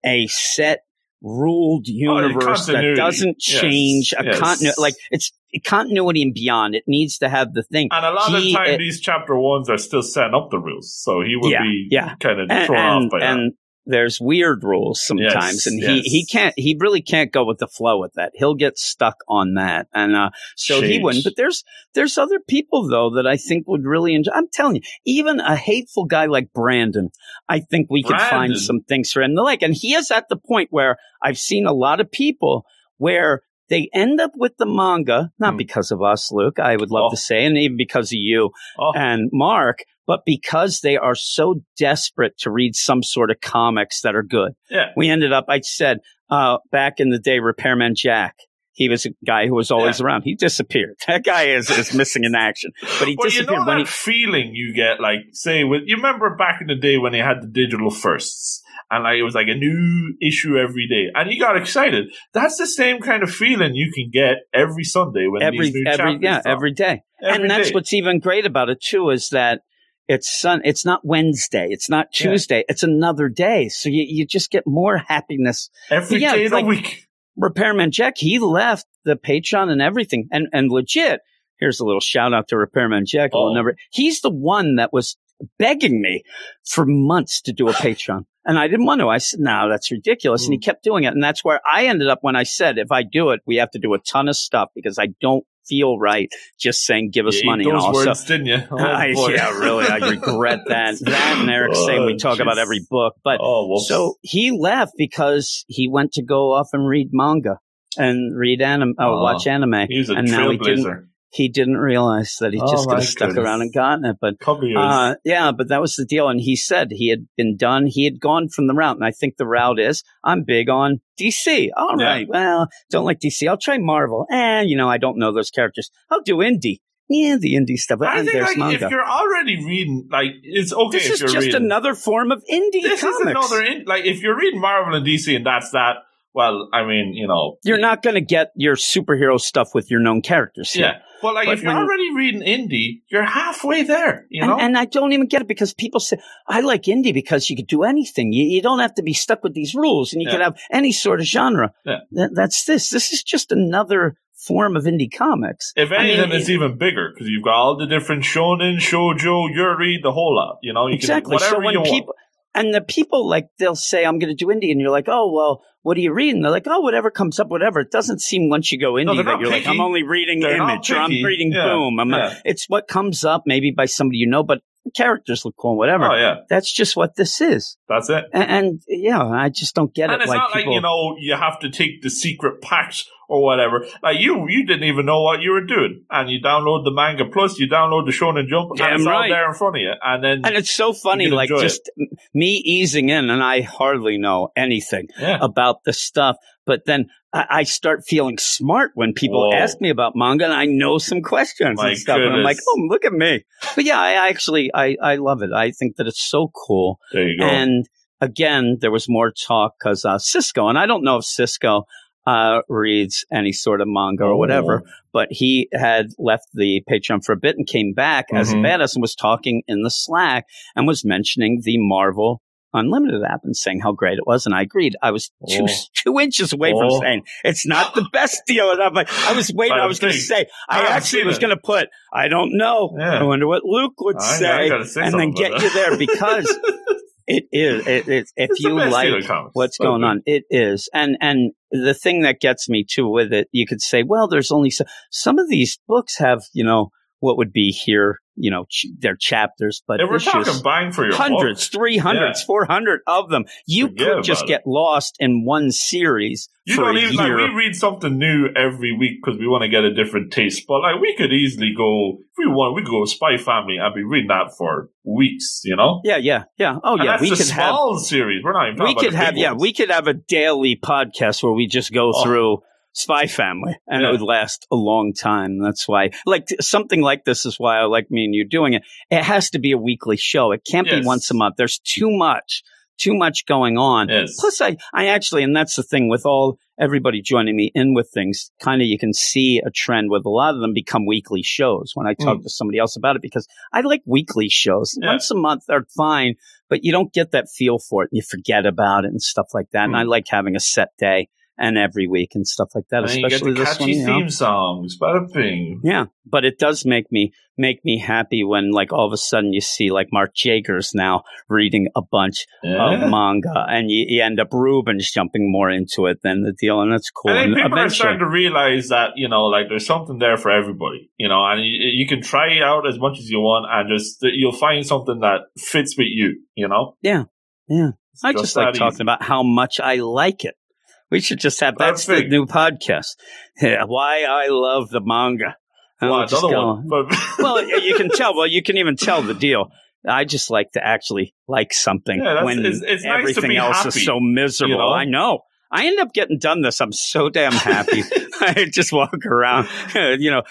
a set ruled oh, universe that doesn't Yes, change. A yes. continu- like it's continuity and beyond. It needs to have the thing. And a lot of He- the time, it- these chapter ones are still setting up the rules, so he would Yeah, be yeah. kind of and, thrown and, off by that. and there's weird rules sometimes, Yes, and he yes. he can't he really can't go with the flow with that. He'll get stuck on that, and uh, so he wouldn't. But there's there's other people though that I think would really enjoy. I'm telling you, even a hateful guy like Brandon, I think we could find some things for him to like. And he is at the point where I've seen a lot of people where. They end up with the manga, not Hmm. because of us, Luke. I would love Oh. to say, and even because of you, oh, and Mark, but because they are so desperate to read some sort of comics that are good. yeah. We ended up, I said, uh, back in the day, Repairman Jack. He was a guy who was always around. He disappeared. That guy is, is missing in action. But he you disappeared know when that he. feeling you get, like, say, with you remember back in the day when they had the digital firsts, and like it was like a new issue every day, and you got excited. That's the same kind of feeling you can get every Sunday when Every, these new every, yeah, drop. every day. Every and that's day. what's even great about it too is that it's sun. It's not Wednesday. It's not Yeah. Tuesday. It's another day. So you, you just get more happiness every yeah, day of like- the week. Repairman Jack, he left the Patreon and everything, and and legit. Here's a little shout out to Repairman Jack. Oh. Never. He's the one that was begging me for months to do a Patreon, and I didn't want to. I said, "No, that's ridiculous," and he Mm. kept doing it, and that's where I ended up when I said, "If I do it, we have to do a ton of stuff because I don't feel right just saying give us ate money and those also." words, didn't you? Oh, I, yeah, really, I regret that. That and Eric saying we Oh, talk about every book, but oh, so he left because he went to go off and read manga and read anime, oh, Oh, watch anime. he's a and now he didn't- trailblazer. He didn't realize that he Oh, just could have stuck goodness. around and gotten it. But uh, yeah, but that was the deal. And he said he had been done. He had gone from the route. And I think the route is I'm big on DC. All Yeah. right. Well, don't like DC. I'll try Marvel. And, you know, I don't know those characters. I'll do indie. Yeah, the indie stuff. I and think there's like, manga. if you're already reading, like it's okay this is just reading. another form of indie this comics. is another in, like if you're reading Marvel and DC and that's that. Well, I mean, you know, You're not going to get your superhero stuff with your known characters. here. yeah. But like But if you're already reading indie, you're halfway there. You know, And, and I don't even get it because people say, I like indie because you could do anything. You, you don't have to be stuck with these rules and you Yeah. could have any sort of genre. Yeah. That, that's this. This is just another form of indie comics. if I mean, anything, it's even bigger because you've got all the different shonen, shoujo, yuri, the whole lot. You know, you exactly. Can, whatever So when you people, And the people like they'll say, "I'm going to do indie," and you're like, "Oh well, what are you reading?" They're like, "Oh, whatever comes up, whatever." It doesn't seem once you go indie No, that you're like, "I'm only reading They're Image or I'm reading Yeah. Boom." I'm not- Yeah. it's what comes up maybe by somebody you know, but characters look cool, whatever. Oh yeah, That's just what this is, that's it. and, and yeah, I just don't get And it. And it's like not people, like you know you have to take the secret packs or whatever. Like you, you didn't even know what you were doing, and you download the manga plus, you download the Shonen Jump, Damn and it's all right. there in front of you. And then and it's so funny, like enjoy it. just me easing in, and I hardly know anything. yeah, about the stuff. But then I, I start feeling smart when people Whoa. ask me about manga and I know some questions My and stuff. And I'm like, oh, look at me. But yeah, I actually, I, I love it. I think that it's so cool. there you go. And again, there was more talk because uh, Cisco, and I don't know if Cisco uh, reads any sort of manga or Oh. whatever, but he had left the Patreon for a bit and came back as a badass and was talking in the Slack and was mentioning the Marvel Unlimited app and saying how great it was. And I agreed. I was two, Oh. two inches away from Oh. saying it's not the best deal. And I'm like, I was waiting. I was going to say, I I've actually was going to put, I don't know. Yeah. I wonder what Luke would I- I say. gotta say and then get about you there because it is. It, it, if It's you like deal in comics. what's That's going it. on. It is, and and the thing that gets me too with it, you could say, well, there's only so, some of these books have, you know, what would be here, you know, ch- their chapters, but If we're talking bang for your hundreds, three hundreds, four hundred of them. You Forget could just get lost in one series you don't even like we read something new every week because we want to get a different taste. But like we could easily go if we want, we could go Spy Family and be reading that for weeks. You know. yeah, yeah, yeah. Oh And yeah, we could have a small series. We're not even. we could have yeah ones. we could have a daily podcast where we just go Oh. through spy family and Yeah. it would last a long time that's why like something like this is why i like me and you doing it it has to be a weekly show it can't be once a month there's too much too much going on Yes. plus i i actually and that's the thing with all everybody joining me in with things kind of you can see a trend with a lot of them become weekly shows when i talk Mm. to somebody else about it because i like weekly shows Yeah. once a month are fine but you don't get that feel for it and you forget about it and stuff like that. And Hmm. I like having a set day and every week and stuff like that, and then you get especially the this catchy one. you know. theme songs. Bada bing. Yeah, but it does make me make me happy when like all of a sudden you see like Mark Jagers now reading a bunch Yeah. of manga and you, you end up Rubens jumping more into it than the deal and that's cool. I think And people are starting to realize that you know, like there's something there for everybody, you know, and you, you can try it out as much as you want, and just you'll find something that fits with you, you know. Yeah, yeah. It's I just like talking easy. about how much I like it. We should just have that's the new podcast. Yeah, why I love the manga. Well, another one, but well, you can tell. Well, you can even tell the deal. I just like to actually like something Yeah, when it's- it's everything be else happy, is so miserable. you know? I know. I end up getting done this. I'm so damn happy. I just walk around, you know,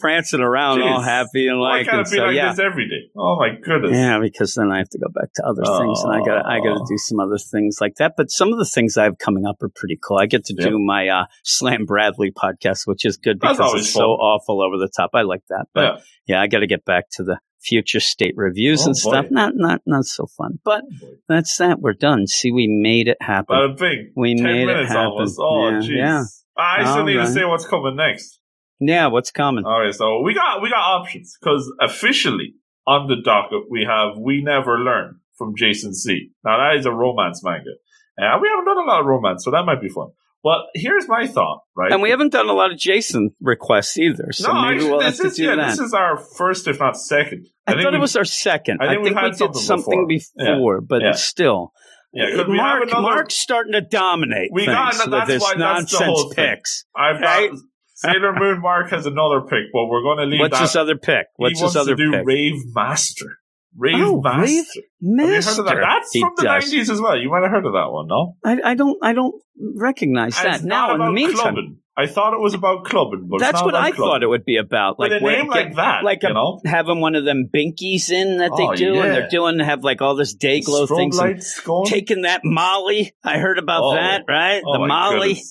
prancing around all happy and like. can't and it be so, like yeah. this every day? Oh my goodness! Yeah, because then I have to go back to other things, and I got I got to Oh. do some other things like that. But some of the things I have coming up are pretty cool. I get to Yeah. do my uh, Slam Bradley podcast, which is good because it's fun. so awful over the top. I like that, but Yeah. yeah, I got to get back to the future state reviews Oh, and stuff. Not not not so fun, but oh, that's that. We're done. See, we made it happen. But a big We made it happen. almost. Oh Yeah, yeah. I still All need right. to say what's coming next. yeah, what's coming? All right, so we got we got options because officially on the docket we have We Never Learn from Jason C. Now that is a romance manga, and we haven't done a lot of romance, so that might be fun. But here's my thought, right? and we haven't done a lot of Jason requests either, so no, maybe actually, we'll have this to is do yeah, that. this is our first, if not second. I, think thought it was our second. I I think think, we've we did something something before. before, but Yeah. still. yeah. We Mark, another? Mark's starting to dominate We got- with that's this why- that's the nonsense whole thing. picks. I've got? Sailor Moon. Mark has another pick, but we're going to leave What's that. his other pick? What's he his other to do pick? Rave Master. Rave Oh, Master. Rave Have you heard Master. of that? That's He from the does. nineties as well. You might have heard of that one, no? I, I don't. I don't recognize And that it's now. not In the meantime, clubbing. I thought it was about clubbing, but it's that's not what about I clubbing. thought it would be about. With Like a name like that, like you know? having one of them binkies in that they Oh, do, yeah. and they're doing have like all this day glow Strobe things. lights going. Taking that Molly, I heard about Oh. that. Right, Oh the my Molly.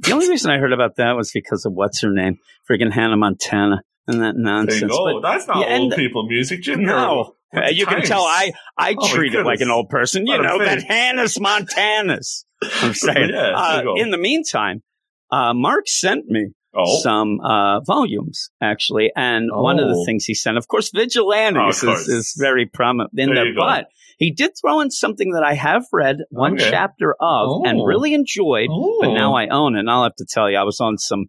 The only reason I heard about that was because of what's her name, friggin' Hannah Montana, and that nonsense. you go. But That's not yeah, old the- people music, Jim. You're no, with Uh, you can tell I I Oh treat it like an old person. You know that thing. Hannah's Montanas. I'm saying. Yeah, uh, in the meantime, uh, Mark sent me Oh, some uh, volumes actually, and one of the Oh. things he sent, of course, Vigilantes Oh, of course. is, is very prominent in There there, but He did throw in something that I have read one Okay. chapter of and Oh. really enjoyed, but Oh. now I own it. And I'll have to tell you, I was on some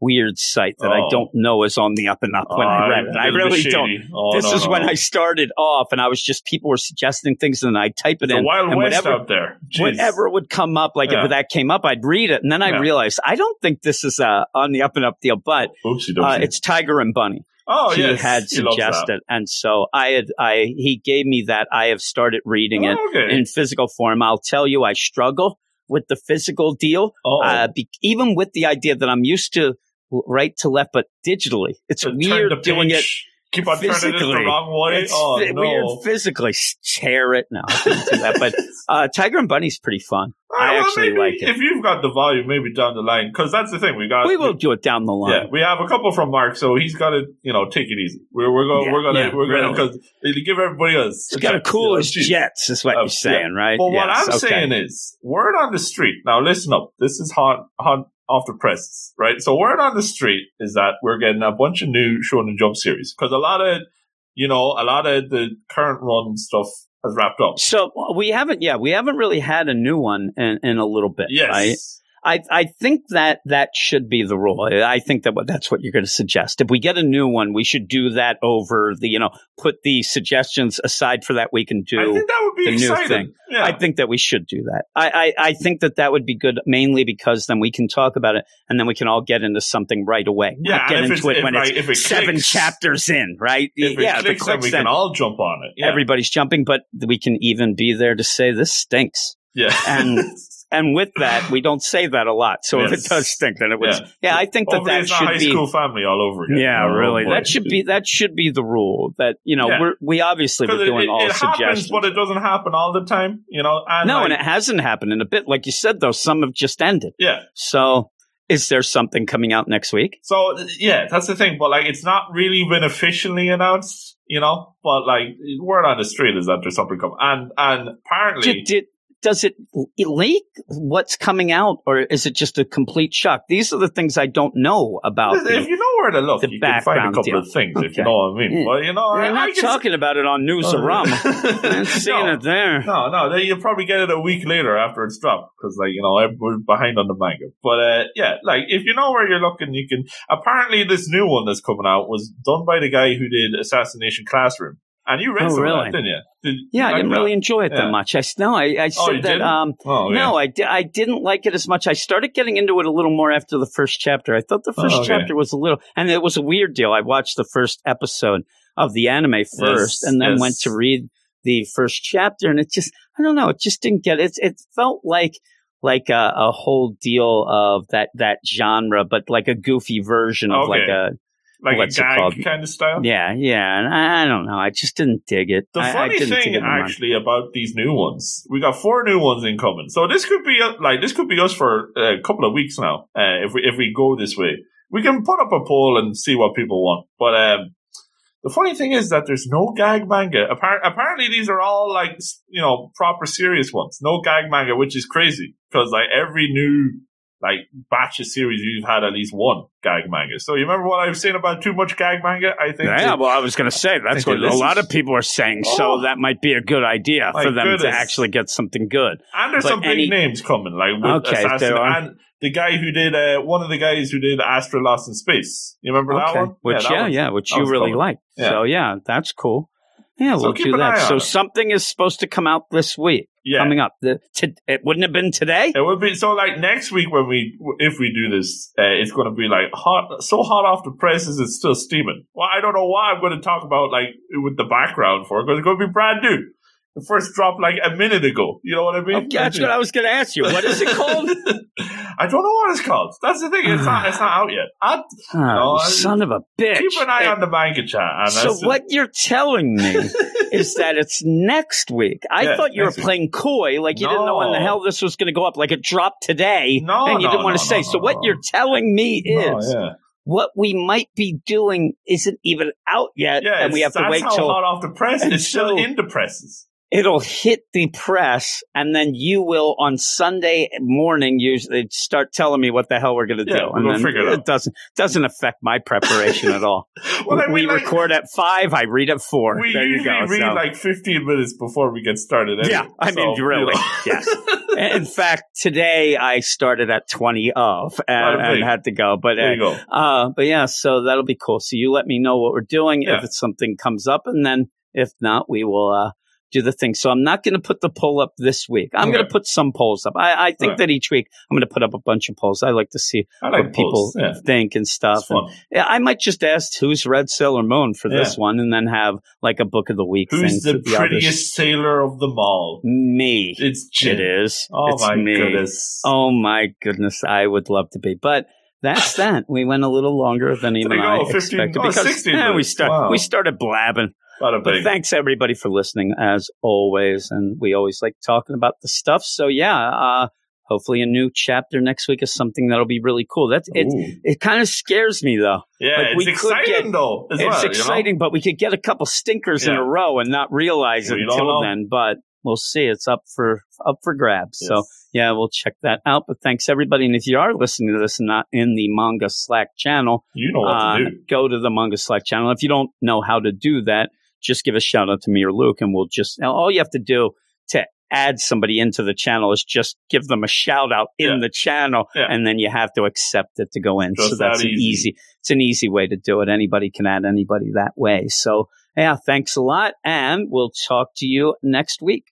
weird site that I Oh. don't know is on the up and up when I Oh, read it. I a little bit really don't. Oh, this no, is no. when I started off, and I was just people were suggesting things, and I type it the in, Wild and West whatever out there. Jeez. whatever would come up, like Yeah. if that came up, I'd read it, and then I Yeah. realized I don't think this is a on the up and up deal, but uh, it's Tiger and Bunny. oh, he yes. had suggested, and so I had I he gave me that. I have started reading it okay. in physical form. I'll tell you, I struggle with the physical deal, oh. uh, be, even with the idea that I'm used to right to left, but digitally, it's So weird doing it Keep on turning it the physically. wrong way. It's oh, no. weird physically. Tear it. No, I didn't do that. But uh, Tiger and Bunny's pretty fun. Right, I actually maybe like it. If you've got the volume, maybe down the line, because that's the thing. We got. We will do it down the line. Yeah, we have a couple from Mark, so he's got to, you know, take it easy. We're we're going, Yeah, we're gonna, yeah, we're gonna, because to give everybody else. He's got to cool his Jeez. jets, is what Uh, you're saying, right? But what I'm okay. saying is, word on the street. Now, listen up. This is hot, hot off the presses, right? So, word on the street is that we're getting a bunch of new Shonen Jump series because a lot of, you know, a lot of the current run stuff has wrapped up. So we haven't, yeah, we haven't really had a new one in, in a little bit, Yes. right? I, I think that that should be the rule. I think that what that's what you're going to suggest. If we get a new one, we should do that over the, you know, put the suggestions aside for that. We can do. I think that would be the new exciting. thing. Yeah. I think that we should do that. I, I, I think that that would be good, mainly because then we can talk about it, and then we can all get into something right away. Yeah, Not get into it when if, it's it seven clicks- chapters in, right? yeah, clicks, clicks, we then can all jump on it. Yeah. everybody's jumping, but we can even be there to say this stinks. yeah. and- And with that, we don't say that a lot. So if it does stink, then it was. Yeah. Yeah, I think that Hopefully that should high be. school family all over again. Yeah, really. That should be that should be the rule. That you know Yeah. we're we obviously we're Because it, doing it, all it happens, suggestions. but it doesn't happen all the time, you know. And no, like, and it hasn't happened in a bit. Like you said, though, some have just ended. yeah. So, is there something coming out next week? So yeah, that's the thing. But like, it's not really been officially announced, you know. But like, word on the street is that there's something coming, and and apparently, Did, did, does it leak what's coming out, or is it just a complete shock? These are the things I don't know about. if the- you know where to look, you can find a couple deal. of things if you know what I mean. But you know, We're I, not I can talking about it on News of Rum. I'm seeing no, it there. No, no, you'll probably get it a week later after it's dropped because, like, you know, we're behind on the manga. But uh, yeah, like if you know where you're looking, you can. Apparently, this new one that's coming out was done by the guy who did Assassination Classroom, and you read Oh, some really? that, didn't you? Did, Yeah, I didn't really enjoy it Yeah. that much. I no, I, I Oh, said you that. Um, Oh, yeah. No, I, di- I didn't like it as much. I started getting into it a little more after the first chapter. I thought the first Oh, okay. chapter was a little, and it was a weird deal. I watched the first episode of the anime first, and then yes. went to read the first chapter, and it just, I don't know, it just didn't get it. It felt like like a, a whole deal of that that genre, but like a goofy version of like a like what's a gag kind of style. yeah, yeah. And I, I don't know. I just didn't dig it. The I- I funny dig thing, actually, about these new ones, we got four new ones incoming. So this could be uh, like this could be us for a couple of weeks now. Uh, if we if we go this way, we can put up a poll and see what people want. But um, the funny thing is that there's no gag manga. Appar- apparently, these are all like you know proper serious ones. No gag manga, which is crazy because like every new like batch of series, you've had at least one gag manga. So you remember what I was saying about too much gag manga? I think Yeah, that- well, I was going to say that's what a lot of people are saying. Oh. So that might be a good idea for them goodness. to actually get something good. And there's But some any- big names coming, like Okay, Assassin and the guy who did uh, one of the guys who did Astra Lost in Space. You remember that one? which that yeah, one. yeah, which you really coming. like. Yeah. So yeah, that's cool. Yeah, So we'll keep do that. So it. something is supposed to come out this week. Yeah. Coming up, the, to, it wouldn't have been today. It would be so like next week when we if we do this, uh, it's going to be like hot, so hot off the presses, it's still steaming. Well, I don't know why I'm going to talk about like with the background for because it's going to be brand new. The first dropped like a minute ago. You know what I mean? Okay, that's what I was going to ask you. What is it called? I don't know what it's called. That's the thing. It's not. It's not out yet. I, Oh, No, I- son of a bitch! keep an eye Hey, on the manga chat. And So that's what you're telling me is that it's next week. I Yeah, thought you were week. playing coy, like you didn't know when the hell this was going to go up, like it dropped today, No, and you no, didn't want no, to say. no, so no, what no. you're telling me No, is yeah. what we might be doing isn't even out yet, Yeah, and we have to wait till. hot off the press. and It's still in the presses. It'll hit the press, and then you will on Sunday morning usually start telling me what the hell we're going to Yeah, do, we'll and then figure it out. it doesn't doesn't affect my preparation at all. Well, we mean, like, record at five, I read at four. We there you go. read so- like 15 minutes before we get started. Anyway, yeah, I mean, really, you know. yes. In fact, today I started at twenty of and, and had to go, but there you uh, go. uh, but yeah, so that'll be cool. So you let me know what we're doing Yeah. if it's something comes up, and then if not, we will uh, do the thing. So I'm not going to put the poll up this week. I'm going to put some polls up. I, I think Right. that each week I'm going to put up a bunch of polls. I like to see like what people. Yeah, think and stuff. And, yeah, I might just ask who's read Sailor Moon for this one, and then have like a book of the week. Who's the the others. prettiest sailor of them all? Me. It's It Jin. is. Oh it's my me. goodness. Oh my goodness, I would love to be, but that's that. We went a little longer than even you I 15 expected oh, because 16 we start Wow. we started blabbing. But thanks everybody for listening as always, and we always like talking about the stuff. So yeah, uh, hopefully a new chapter next week is something that'll be really cool. That's it. Ooh. It kind of scares me though. Yeah, like, it's exciting get- though. It's well, exciting, but we could get a couple stinkers in a row and not realize it until then. But we'll see. It's up for up for grabs. Know? So yeah, we'll check that out. But thanks everybody. And if you are listening to this and not in the manga Slack channel, you know uh, to go to the manga Slack channel. If you don't know how to do that, just give a shout out to me or Luke, and we'll just all you have to do to add somebody into the channel is just give them a shout out in Yeah. the channel, Yeah. and then you have to accept it to go in. Just so that's that an easy. easy. It's an easy way to do it. Anybody can add anybody that way. So yeah, thanks a lot, and we'll talk to you next week.